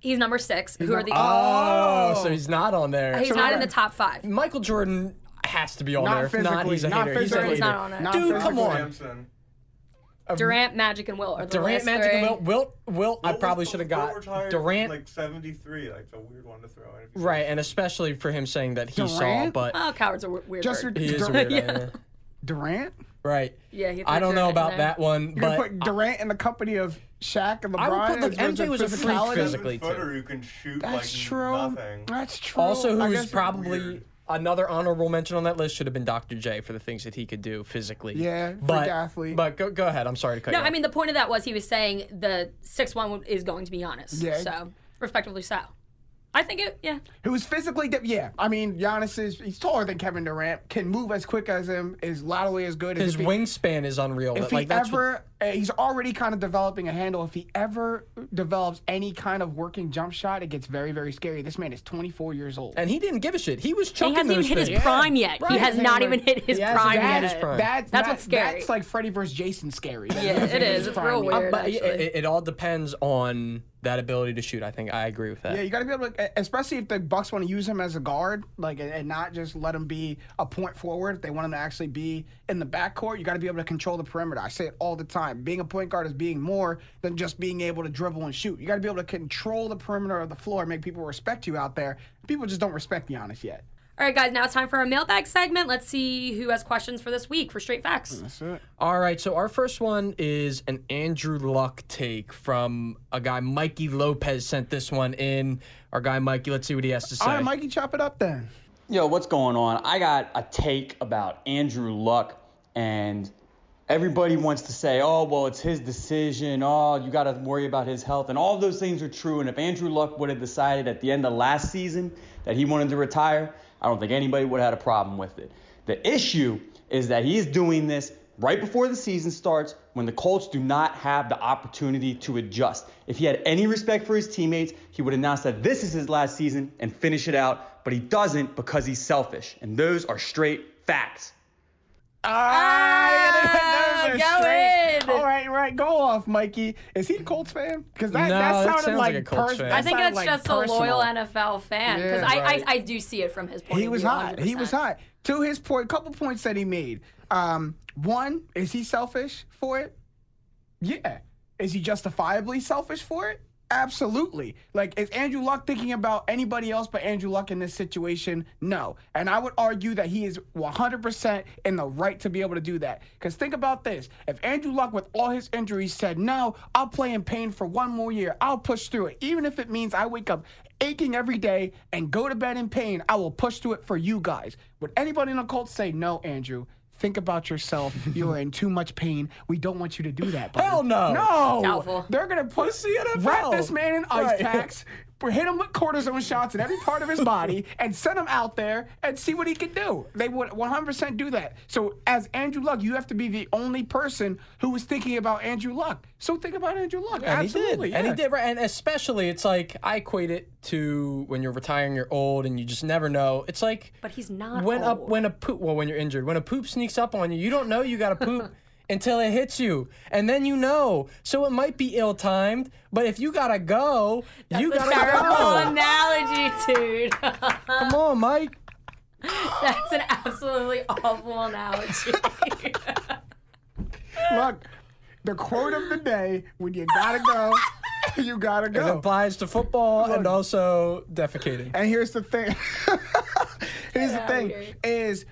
He's number six. who are the? Oh, so he's not on there. he's not in the top five. Michael Jordan has to be on Not there. If not, physically, he's a not hater. He's a physically. hater. Not on it. Not Dude, come physically. on. Samson. Durant, Magic, and Wilt are the Durant, Magic, three. and Wilt. Wilt, Wilt I probably should have Wilt got retired Durant. like 73. Like a weird one to throw in. right, and especially for him saying that he saw, Durant? but Oh, cowards are weird. Just bird. he is a Durant. weird hater. Durant. Right. Yeah, he I threw don't know Durant in about there. that one, You're gonna but put Durant in the company of Shaq and LeBron. I would put, look, in terms MJ of was a freak physicality? physically, too. footer who can shoot That's like true. nothing. That's true. also I who's guess- probably weird. Another honorable mention on that list should have been Dr. J for the things that he could do physically. Yeah, freak but athlete. but go, go ahead. I'm sorry to cut No, you. No, I mean the point of that was he was saying the six one is going to be honest. Yeah. So respectively so. I think it. Yeah. who's physically di- yeah. I mean, Giannis is he's taller than Kevin Durant, can move as quick as him, is laterally as good as his if he- wingspan is unreal. If but, he like that's what- ever, uh, he's already kind of developing a handle. If he ever develops any kind of working jump shot, it gets very, very scary. This man is 24 years old. and he didn't give a shit. He was He hasn't even those hit his things. prime yet. Right. He has not even hit his prime even yet. prime. That's, That's that- what's scary. That's like Freddy versus Jason scary. That Yeah, hasn't it hit is. his It's real yet. weird. But it, it all depends on that ability to shoot. I think I agree with that. Yeah, you got to be able to, especially if the Bucks want to use him as a guard, like, and- not just let him be a point forward. If they want him to actually be in the backcourt, you got to be able to control the perimeter. I say it all the time. Being a point guard is being more than just being able to dribble and shoot. You got to be able to control the perimeter of the floor, and make people respect you out there. People just don't respect Giannis yet. All right, guys, now it's time for our mailbag segment. Let's see who has questions for this week for Straight Facts. That's it. All right, so our first one is an Andrew Luck take from a guy, Mikey Lopez sent this one in. Our guy, Mikey, let's see what he has to say. All right, Mikey, chop it up then. Yo, what's going on? I got a take about Andrew Luck, and everybody wants to say, oh, well, it's his decision. Oh, you got to worry about his health. And all those things are true. And if Andrew Luck would have decided at the end of last season that he wanted to retire, I don't think anybody would have had a problem with it. The issue is that he is doing this right before the season starts when the Colts do not have the opportunity to adjust. If he had any respect for his teammates, he would announce that this is his last season and finish it out, but he doesn't because he's selfish. And those are straight facts. Ah, go those are straight- All right, right. Go off, Mikey. Is he a Colts fan? Because that, No, that that sounded sounds like, like a Colts pers- fan. I think sounded it's like just personal. a loyal NFL fan because Yeah, I, right. I I do see it from his point. He of was view, hot. He was hot. To his point, couple points that he made. Um, one, is he selfish for it? Yeah. Is he justifiably selfish for it? Absolutely. Like, is Andrew Luck thinking about anybody else but Andrew Luck in this situation? No. And I would argue that he is 100% in the right to be able to do that. Because think about this. If Andrew Luck, with all his injuries, said, No, I'll play in pain for one more year, I'll push through it. Even if it means I wake up aching every day and go to bed in pain, I will push through it for you guys. Would anybody in the Colts say, No, Andrew? Think about yourself. You are in too much pain. We don't want you to do that. buddy." Hell no. No. Doubtful. They're gonna put It's the NFL. wrap this man in ice Right. packs, hit him with cortisone shots in every part of his body, [laughs] and send him out there and see what he can do. They would 100% do that. So as Andrew Luck, you have to be the only person who was thinking about Andrew Luck. So think about Andrew Luck. And Absolutely. he did. And he did, right? And especially, it's like I equate it to when you're retiring, you're old, and you just never know. It's like But he's not when a old. when a poop. Well, when you're injured, when a poop sneaks up on you, you don't know you got a poop [laughs] until it hits you, and then you know. So it might be ill timed, but if you gotta go, you That's a gotta terrible go. analogy, dude. [laughs] Come on, Mike. That's an absolutely awful analogy. [laughs] Look, the quote of the day: When you gotta go, you gotta go. It applies to football and also defecating. And here's the thing. [laughs] here's the thing okay. is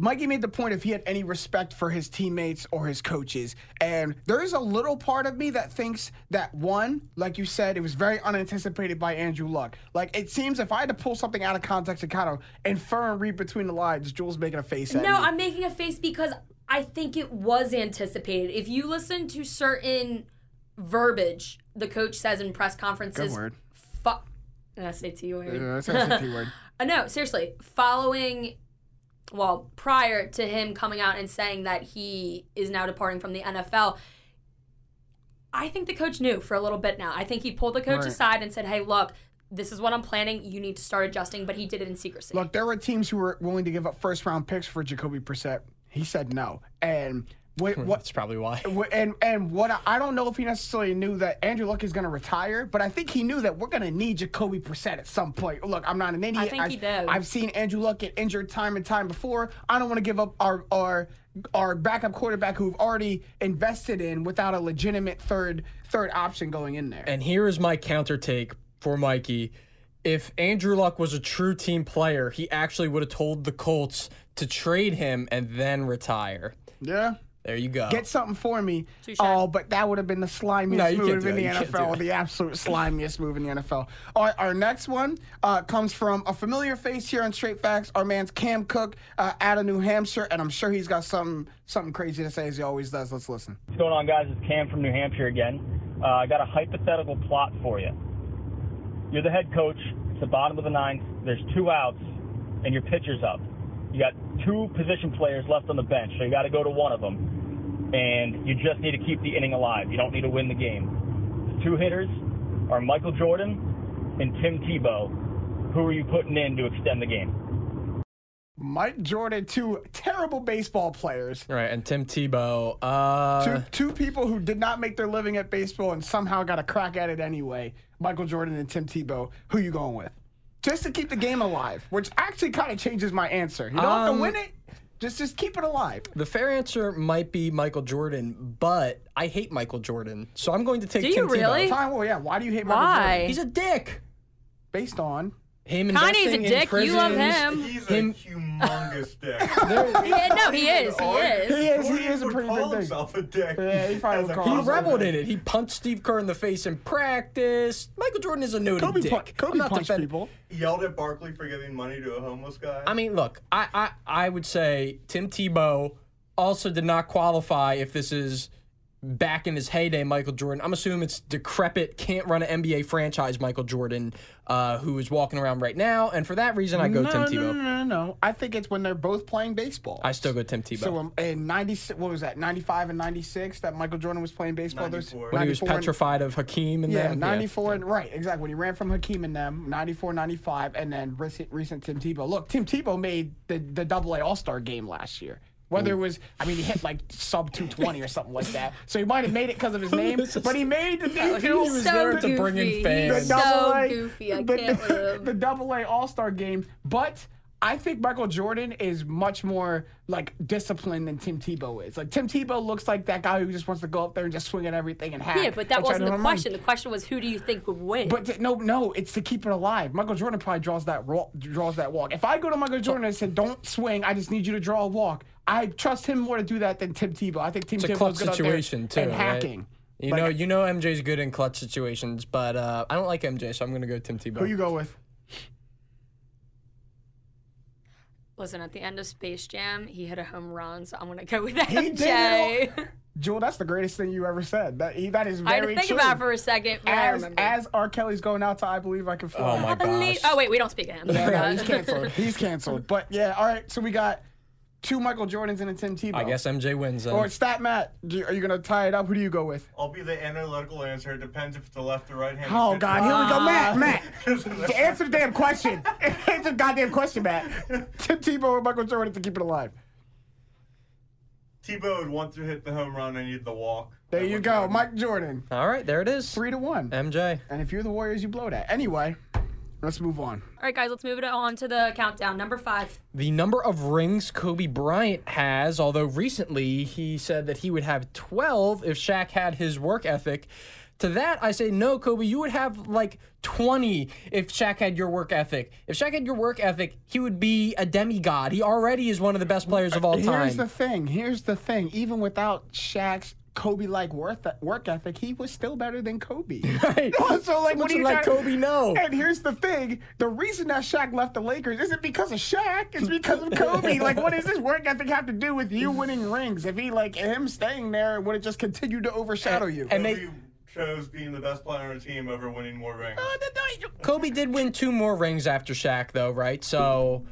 Mikey made the point if he had any respect for his teammates or his coaches. And there is a little part of me that thinks that one, like you said, it was very unanticipated by Andrew Luck. Like it seems if I had to pull something out of context and kind of infer and read between the lines, Jules making a face at No. I'm making a face because I think it was anticipated. If you listen to certain verbiage the coach says in press conferences, Good word. Fu- Did I say T word? Yeah, that's a T word. [laughs] Uh, no, seriously. Following, well, prior to him coming out and saying that he is now departing from the NFL, I think the coach knew for a little bit now. I think he pulled the coach Right. aside and said, hey, look, this is what I'm planning. You need to start adjusting, but he did it in secrecy. Look, there were teams who were willing to give up first round picks for Jacoby Brissett. He said no. And what, hmm, what That's probably why. [laughs] And and what I, I don't know if he necessarily knew that Andrew Luck is going to retire, but I think he knew that we're going to need Jacoby Brissett at some point. Look, I'm not an idiot. I think he did. I've seen Andrew Luck get injured time and time before. I don't want to give up our our our backup quarterback who we've already invested in without a legitimate third third option going in there. And here is my counter take for Mikey. If Andrew Luck was a true team player, he actually would have told the Colts to trade him and then retire. yeah. There you go. Get something for me. Touche. Oh, but that would have been the slimiest No, move in the You can't do NFL. The absolute slimiest move in the NFL. All right, our next one uh, comes from a familiar face here on Straight Facts. Our man's Cam Cook uh, out of New Hampshire, and I'm sure he's got something something crazy to say as he always does. Let's listen. What's going on, guys? It's Cam from New Hampshire again. Uh, I got a hypothetical plot for you. You're the head coach. It's the bottom of the ninth. There's two outs, and your pitcher's up. You got two position players left on the bench, so you got to go to one of them. And you just need to keep the inning alive. You don't need to win the game. The two hitters are Michael Jordan and Tim Tebow. Who are you putting in to extend the game? Mike Jordan, two terrible baseball players. Right, and Tim Tebow. Uh, Two, two people who did not make their living at baseball and somehow got a crack at it anyway. Michael Jordan and Tim Tebow. Who you going with? Just to keep the game alive, which actually kind of changes my answer. You don't have to Um, win it. Just just keep it alive. the fair answer might be Michael Jordan, but I hate Michael Jordan, so I'm going to take Do you Tim really? Tebow. Time, well, yeah. Why do you hate Michael Jordan? Why? He's a dick. Based on him Kanye's a in dick. You love him. He's a humongous dick. [laughs] Yeah, no, he is. He He is. is, he is a would pretty call big thing. himself a dick. Yeah, he probably would call He reveled in it. He punched Steve Kerr in the face in practice. Michael Jordan is a noted Kobe, dick. pu- I'm Kobe not punched defending- people. He yelled at Barkley for giving money to a homeless guy. I mean, look, I, I I would say Tim Tebow also did not qualify if this is back in his heyday, Michael Jordan. I'm assuming it's decrepit, can't run an NBA franchise, Michael Jordan, uh, who is walking around right now. And for that reason, I go no, Tim no, Tebow. No, no, no, no. I think it's when they're both playing baseball. I still go Tim Tebow. So um, in '96, what was that? '95 and '96 that Michael Jordan was playing baseball. There's 94. when he was 94 and- petrified of Hakeem and then. Yeah, them. 94 and right, exactly. When he ran from Hakeem and them, 94, 95, and then recent, recent Tim Tebow. Look, Tim Tebow made the the Double A All Star game last year. Whether mm. it was, I mean, he hit like sub 220 or something like that. So he might have made it because of his [laughs] name, but he made the Oh, thing too. was so there to bring in He's fans. The so double A goofy. I the, can't [laughs] with him. the Double A All Star game, but. I think Michael Jordan is much more like disciplined than Tim Tebow is. Like Tim Tebow looks like that guy who just wants to go up there and just swing at everything and hack. Yeah, but that wasn't the home run. question. The question was, who do you think would win? But th- no, no, it's to keep it alive. Michael Jordan probably draws that ro- draws that walk. If I go to Michael Jordan and said, "Don't swing, I just need you to draw a walk," I trust him more to do that than Tim Tebow. I think Tim It's a Tebow's clutch good out there situation too, and right? hacking. You Like, know, you know MJ's good in clutch situations, but uh, I don't like MJ, so I'm going to go Tim Tebow. who you go with? Listen, at the end of Space Jam, he hit a home run, so I'm gonna go with He did MJ. [laughs] Jewel, that's the greatest thing you ever said. That he, that is I had very to think true. about it for a second, but I as remember. as R. Kelly's going out to I believe I can fly. Oh my gosh. Oh wait, we don't speak of him. Yeah, no, he's [laughs] canceled. he's canceled. But yeah, all right. So we got two Michael Jordans and a Tim Tebow. I guess MJ wins then. Or Stat Matt, do- are you gonna tie it up? Who do you go with? I'll be the analytical answer. It depends if it's the left or right hand. Oh God, here we go, Matt. Matt, [laughs] Matt. answer the damn question. [laughs] answer the goddamn question, Matt. Tim Tebow or Michael Jordan to keep it alive. Tebow would want to hit the home run and need the walk. There you go, work. Mike Jordan. All right, there it is. Three to one. MJ. And if you're the Warriors, you blow that. Anyway, let's move on. All right, guys, let's move it on to the countdown. Number five. The number of rings Kobe Bryant has, although recently he said that he would have 12 if Shaq had his work ethic. To that, I say, no, Kobe, you would have like 20 if Shaq had your work ethic. If Shaq had your work ethic, he would be a demigod. He already is one of the best players of all time. Here's the thing. Here's the thing. Even without Shaq's Kobe-like work work ethic, he was still better than Kobe. [laughs] Right. [laughs] so like, what Much do you like try- Kobe, no. And here's the thing: the reason that Shaq left the Lakers isn't because of Shaq; it's because of Kobe. [laughs] like, what does this work ethic have to do with you winning rings? If he like him staying there, would it just continue to overshadow you? and they- Kobe chose being the best player on the team over winning more rings. Oh, Kobe did win two more rings after Shaq, though, right? So,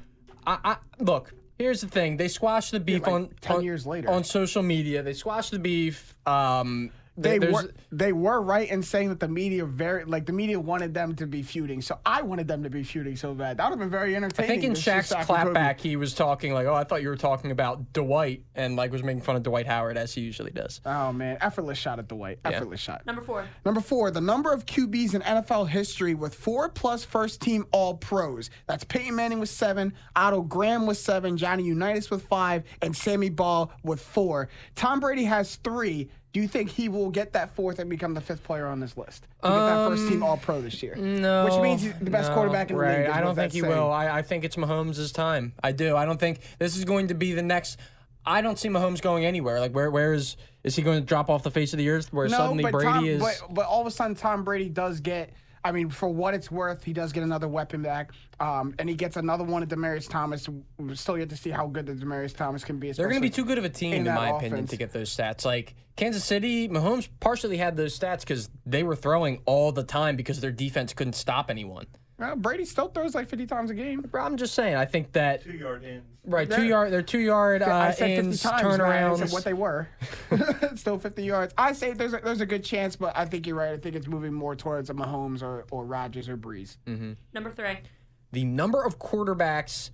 I, I look. Here's the thing: they squashed the beef like on 10 on- years later. on social media. They squashed the beef. Um, they there's- were they were right in saying that the media very like the media wanted them to be feuding. So I wanted them to be feuding so bad. That would have been very entertaining. I entertaining. think in Shaq's Shaq and Kobe. clapback, he was talking like, "Oh, I thought you were talking about Dwight," and like was making fun of Dwight Howard as he usually does. Oh man, effortless shot at Dwight. white. Effortless shot. Number four. Number four, the number of QBs in NFL history with four plus first team All Pros. That's Peyton Manning with seven, Otto Graham with seven, Johnny Unitas with five, and Sammy Baugh with four. Tom Brady has three. Do you think he will get that fourth and become the fifth player on this list? To get that first um, team All Pro this year. No, Which means he's the best no, quarterback in the right. league. I don't think he saying. will. I, I think it's Mahomes' time. I do. I don't think this is going to be the next. I don't see Mahomes going anywhere. Like where? Where is? Is he going to drop off the face of the earth? Where No, suddenly Brady Tom, is? But, but all of a sudden, Tom Brady does get. I mean, for what it's worth, he does get another weapon back, um, and he gets another one of Demaryius Thomas. We're still yet to see how good the Demaryius Thomas can be. They're going to be too good of a team, in in, my opinion, to get those stats. Like Kansas City, Mahomes partially had those stats because they were throwing all the time because their defense couldn't stop anyone. Well, Brady still throws like 50 times a game. Bro, I'm just saying. I think that Two yard ins. right Yeah. two yard, they're two yard uh, I said 50 ins, times. man. I turnarounds. said what they were. [laughs] still 50 yards. I say there's a, there's a good chance, but I think you're right. I think it's moving more towards a Mahomes or, or Rodgers or Brees. Number three. the number of quarterbacks,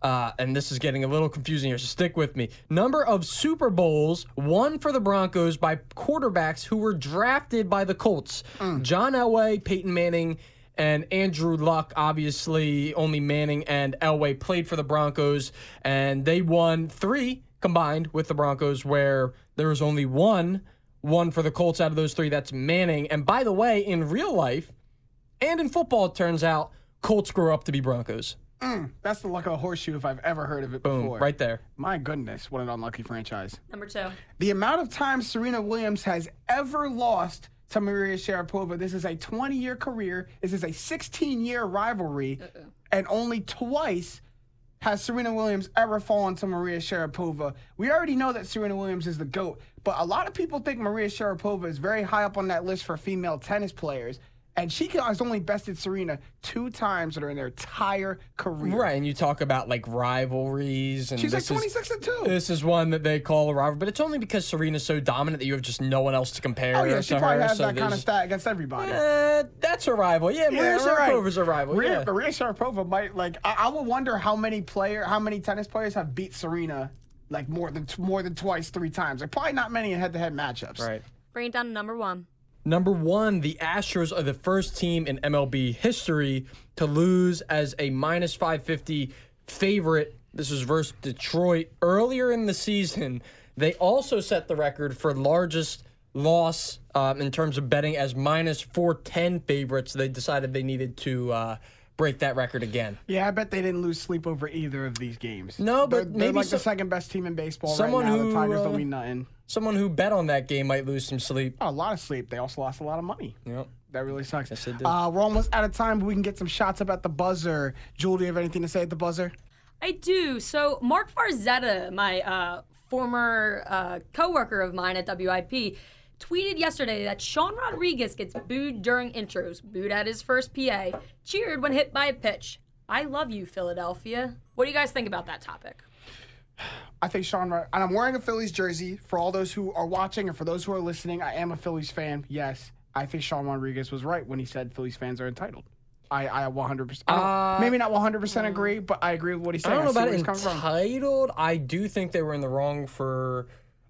uh, and this is getting a little confusing here, so stick with me. Number of Super Bowls won for the Broncos by quarterbacks who were drafted by the Colts. John Elway, Peyton Manning, and Andrew Luck. Obviously, only Manning and Elway played for the Broncos, and they won three combined with the Broncos, where there was only one. One for the Colts out of those three, that's Manning. And by the way, in real life, and in football, it turns out Colts grow up to be Broncos. Mm, that's the luck of a horseshoe if I've ever heard of it Boom, before. right there. My goodness, what an unlucky franchise. Number two. The amount of times Serena Williams has ever lost to Maria Sharapova, this is a 20 year career. This is a 16 year rivalry. Uh-uh. And only twice has Serena Williams ever fallen to Maria Sharapova. We already know that Serena Williams is the GOAT, but a lot of people think Maria Sharapova is very high up on that list for female tennis players. And she has only bested Serena two times in her entire career. Right, and you talk about like rivalries, and She's like this is- 26 and 2. This is one that they call a rival, but it's only because Serena's so dominant that you have just no one else to compare Oh, yeah, she to probably her. has so that kind of stat against everybody. Uh, that's a rival. Yeah, Maria you're right. Sharapova's a rival. Maria, yeah. Maria Sharapova might like. I, I would wonder how many player, how many tennis players have beat Serena like more than more than twice, three times. Like probably not many in head-to-head matchups. Right. Bring it down to number one. Number one, the Astros are the first team in MLB history to lose as a minus 550 favorite. This was versus Detroit earlier in the season. They also set the record for largest loss um, in terms of betting as minus 410 favorites. They decided they needed to uh, break that record again. Yeah, I bet they didn't lose sleep over either of these games. No, but they're, they're maybe like so- the second best team in baseball Someone right now. who, the Tigers uh, don't mean nothing. Someone who bet on that game might lose some sleep. Oh, a lot of sleep. They also lost a lot of money. Yep. That really sucks. Yes, it did. Uh, we're almost out of time, but we can get some shots up at the buzzer. Jewel, do you have anything to say at the buzzer? I do. So Marc Farzetti, my uh, former uh, coworker of mine at WIP, tweeted yesterday that Sean Rodriguez gets booed during intros, booed at his first PA, cheered when hit by a pitch. I love you, Philadelphia. What do you guys think about that topic? I think Sean, Rod- and I'm wearing a Phillies jersey. For all those who are watching and for those who are listening, I am a Phillies fan. Yes, I think Sean Rodriguez was right when he said Phillies fans are entitled. I, I 100%. I Uh, maybe not 100% agree, but I agree with what he said. I don't know see about where he's coming from. entitled. I do think they were in the wrong for.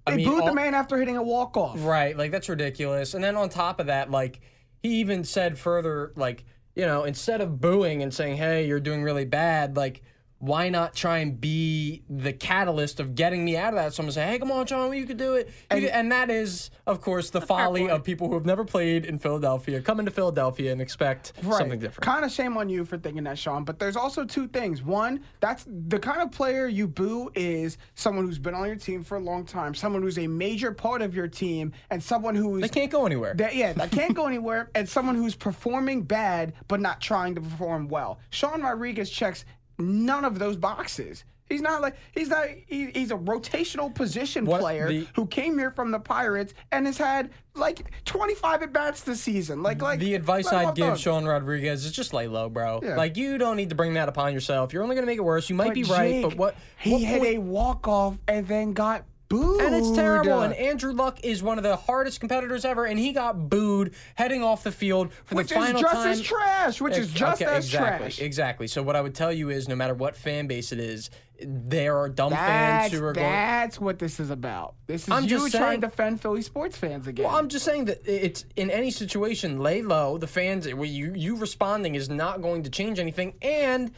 I They mean, booed all- the man after hitting a walk off. Right, like that's ridiculous. And then on top of that, like he even said further, like you know, instead of booing and saying, "Hey, you're doing really bad," like why not try and be the catalyst of getting me out of that? So I'm gonna say, "Hey, come on, John, you could do it." And- could- and that is, of course, the folly of people who have never played in Philadelphia come into Philadelphia and expect something different. Kind of shame on you for thinking that, Sean. But there's also two things. One, that's the kind of player you boo is someone who's been on your team for a long time, someone who's a major part of your team, and someone who's They can't go anywhere. that, yeah, that can't go [laughs] anywhere, and someone who's performing bad but not trying to perform well. Sean Rodriguez checks none of those boxes. He's not like he's not. He, he's a rotational position What player the- who came here from the Pirates and has had like 25 at bats this season. Like, like the advice I'd give Sean Rodriguez is just lay low, bro. Yeah. Like you don't need to bring that upon yourself. You're only gonna make it worse. You might But be right, but what he what had point- a walk off and then got booed. and it's terrible. And Andrew Luck is one of the hardest competitors ever, and he got booed heading off the field for which the final time. Which is just time. as trash. Which is just okay, as exactly, trash. Exactly. So what I would tell you is, no matter what fan base it is, there are dumb That's, fans who are going. that's what this is about. This is I'm you just trying saying- to defend Philly sports fans again. Well, I'm just saying that it's in any situation, lay low. The fans, you you responding is not going to change anything. And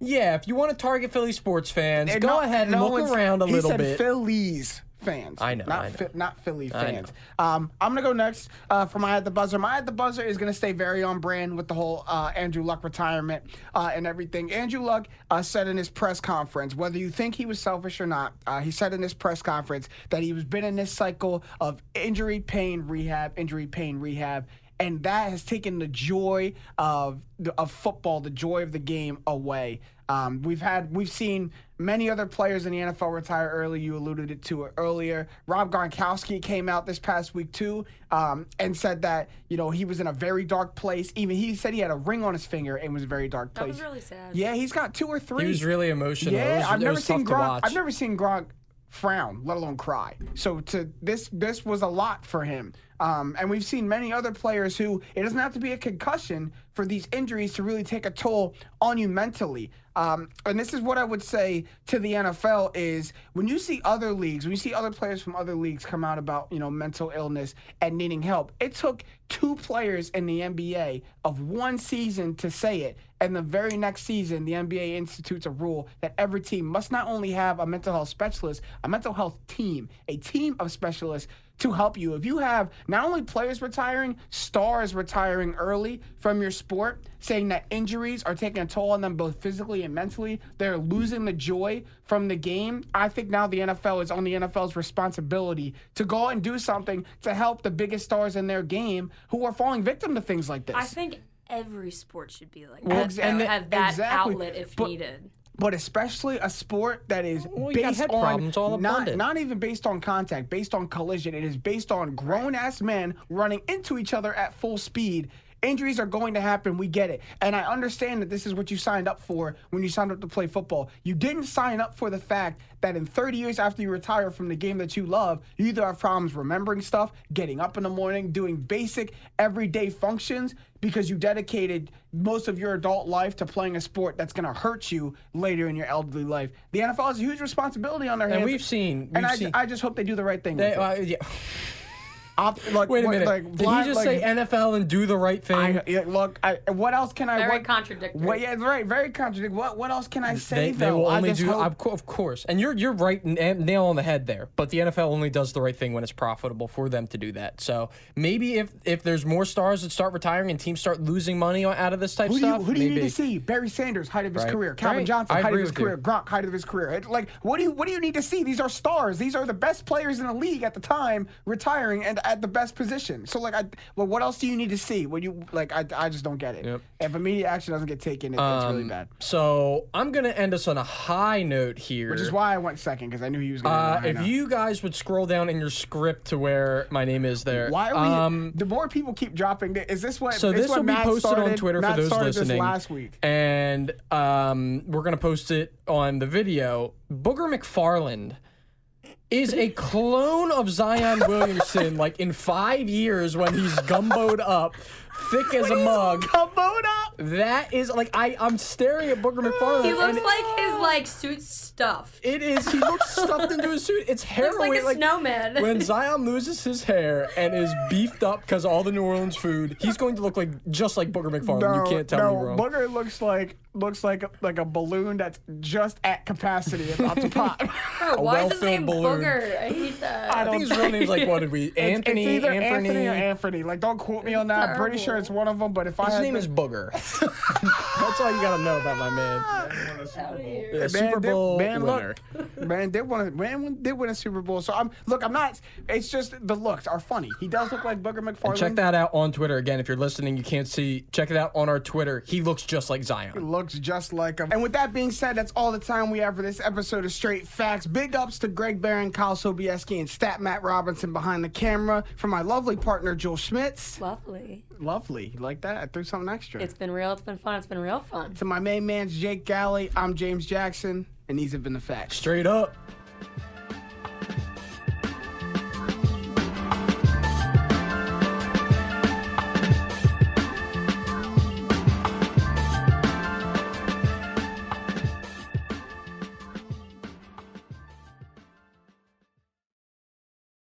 yeah, if you want to target Philly sports fans, And go no- ahead and no look around a he little said bit. Phillies fans. I know, Not, I know. Phi- not Philly fans. Um, I'm gonna go next uh, for my at the buzzer. My at the buzzer is gonna stay very on brand with the whole uh, Andrew Luck retirement uh, and everything. Andrew Luck uh, said in his press conference, whether you think he was selfish or not, uh, he said in his press conference that he was been in this cycle of injury, pain, rehab, injury, pain, rehab. And that has taken the joy of of football, the joy of the game away. Um, we've had we've seen many other players in the NFL retire early. You alluded it to it earlier. Rob Gronkowski came out this past week too um, and said that you know he was in a very dark place. Even he said he had a ring on his finger and was a very dark place. That was really sad. Yeah, he's got two or three. he was really emotional. Yeah, it was, I've it never was seen tough Gronk. I've never seen Gronk frown, let alone cry. So to this, this was a lot for him. Um, and we've seen many other players who it doesn't have to be a concussion for these injuries to really take a toll on you mentally. Um, and this is what I would say to the NFL is when you see other leagues, when you see other players from other leagues come out about you know mental illness and needing help, it took two players in the NBA of one season to say it, And the very next season, the NBA institutes a rule that every team must not only have a mental health specialist, a mental health team, a team of specialists to help you. If you have not only players retiring, stars retiring early from your sport, saying that injuries are taking a toll on them both physically and mentally, they're losing the joy from the game. I think now the NFL is on the NFL's responsibility to go and do something to help the biggest stars in their game who are falling victim to things like this. I think every sport should be like Well, that. ex- and and have that exactly. outlet if But- needed. but especially a sport that is Well, based on problems all not, not even based on contact, based on collision. It is based on grown ass men running into each other at full speed. Injuries are going to happen. We get it. And I understand that this is what you signed up for when you signed up to play football. You didn't sign up for the fact that in 30 years after you retire from the game that you love, you either have problems remembering stuff, getting up in the morning, doing basic everyday functions because you dedicated most of your adult life to playing a sport that's going to hurt you later in your elderly life. The NFL has a huge responsibility on their hands. And we've seen- and we've I, seen- I just hope they do the right thing. They- uh, yeah. [laughs] Op- like, Wait a what- minute. Like, Did blind- he just like, say NFL and do the right thing? I, yeah, look, I, what else can I? Very what, contradictory. What, yeah, right. Very contradictory. What What else can I say? they, they will only just do, hope- of, of course, and you're you're right, n- nail on the head there. But the NFL only does the right thing when it's profitable for them to do that. So maybe if if there's more stars that start retiring and teams start losing money out of this type Who do, you, stuff, who do you need to see? Barry Sanders, height of his Right. career. Calvin Right. Johnson, I height of his with you. career. Gronk, height of his career. It- like, what do you what do you need to see? These are stars. These are the best players in the league at the time, retiring and at the best position. So, like, I, well, what else do you need to see? When you like, I, I just don't get it. Yep. If immediate action doesn't get taken, it, it's really Um, bad. So I'm gonna end us on a high note here. Which is why I went second because I knew he was going to. Uh, if you guys would scroll down in your script to where my name is there. Why are we? Um, the more people keep dropping, th- is this what? so is this what will be Matt posted started? on Twitter Matt for those started listening. This last week. and um, we're gonna post it on the video. Booger McFarland is a clone of Zion Williamson. like in five years, when he's gumboed up, thick as a mug. Comboed up. That is like I. I'm staring at Booger McFarland. He looks and like his like suit stuff. It is. He looks stuffed into his suit. It's [laughs] Looks like a snowman. when [laughs] Zion loses his hair and is beefed up because all the New Orleans food, he's going to look like just like Booger McFarland. you can't tell no, me wrong. Booger looks like looks like like a balloon that's just at capacity about to pop. [laughs] Bro, why is his well-filled name balloon. Booger? I hate that. I think his real name's like what did we? Anthony. it's either Anthony. Anthony or Anthony. Like, don't quote me on that. I'm pretty sure it's one of them. But if I His had name to- is Booger. [laughs] That's all you gotta know about my man. Super Bowl. Yeah, Man Super did- Bowl man, winner. Look, [laughs] man did win. A, man did win a Super Bowl. So I'm look. I'm not. It's just the looks are funny. He does look like Booger McFarland. Check that out on Twitter again. If you're listening, you can't see. Check it out on our Twitter. He looks just like Zion. He looks just like him. And with that being said, that's all the time we have for this episode of Straight Facts. Big ups to Greg Barron, Kyle Sobieski, and Stat Matt Robinson behind the camera. For my lovely partner, Joel Schmitz. Lovely. Lovely. You like that? I threw something extra. It's been real. It's been fun. It's been real fun. to my main man's Jake Galley, I'm James Jackson, and these have been the facts. Straight up.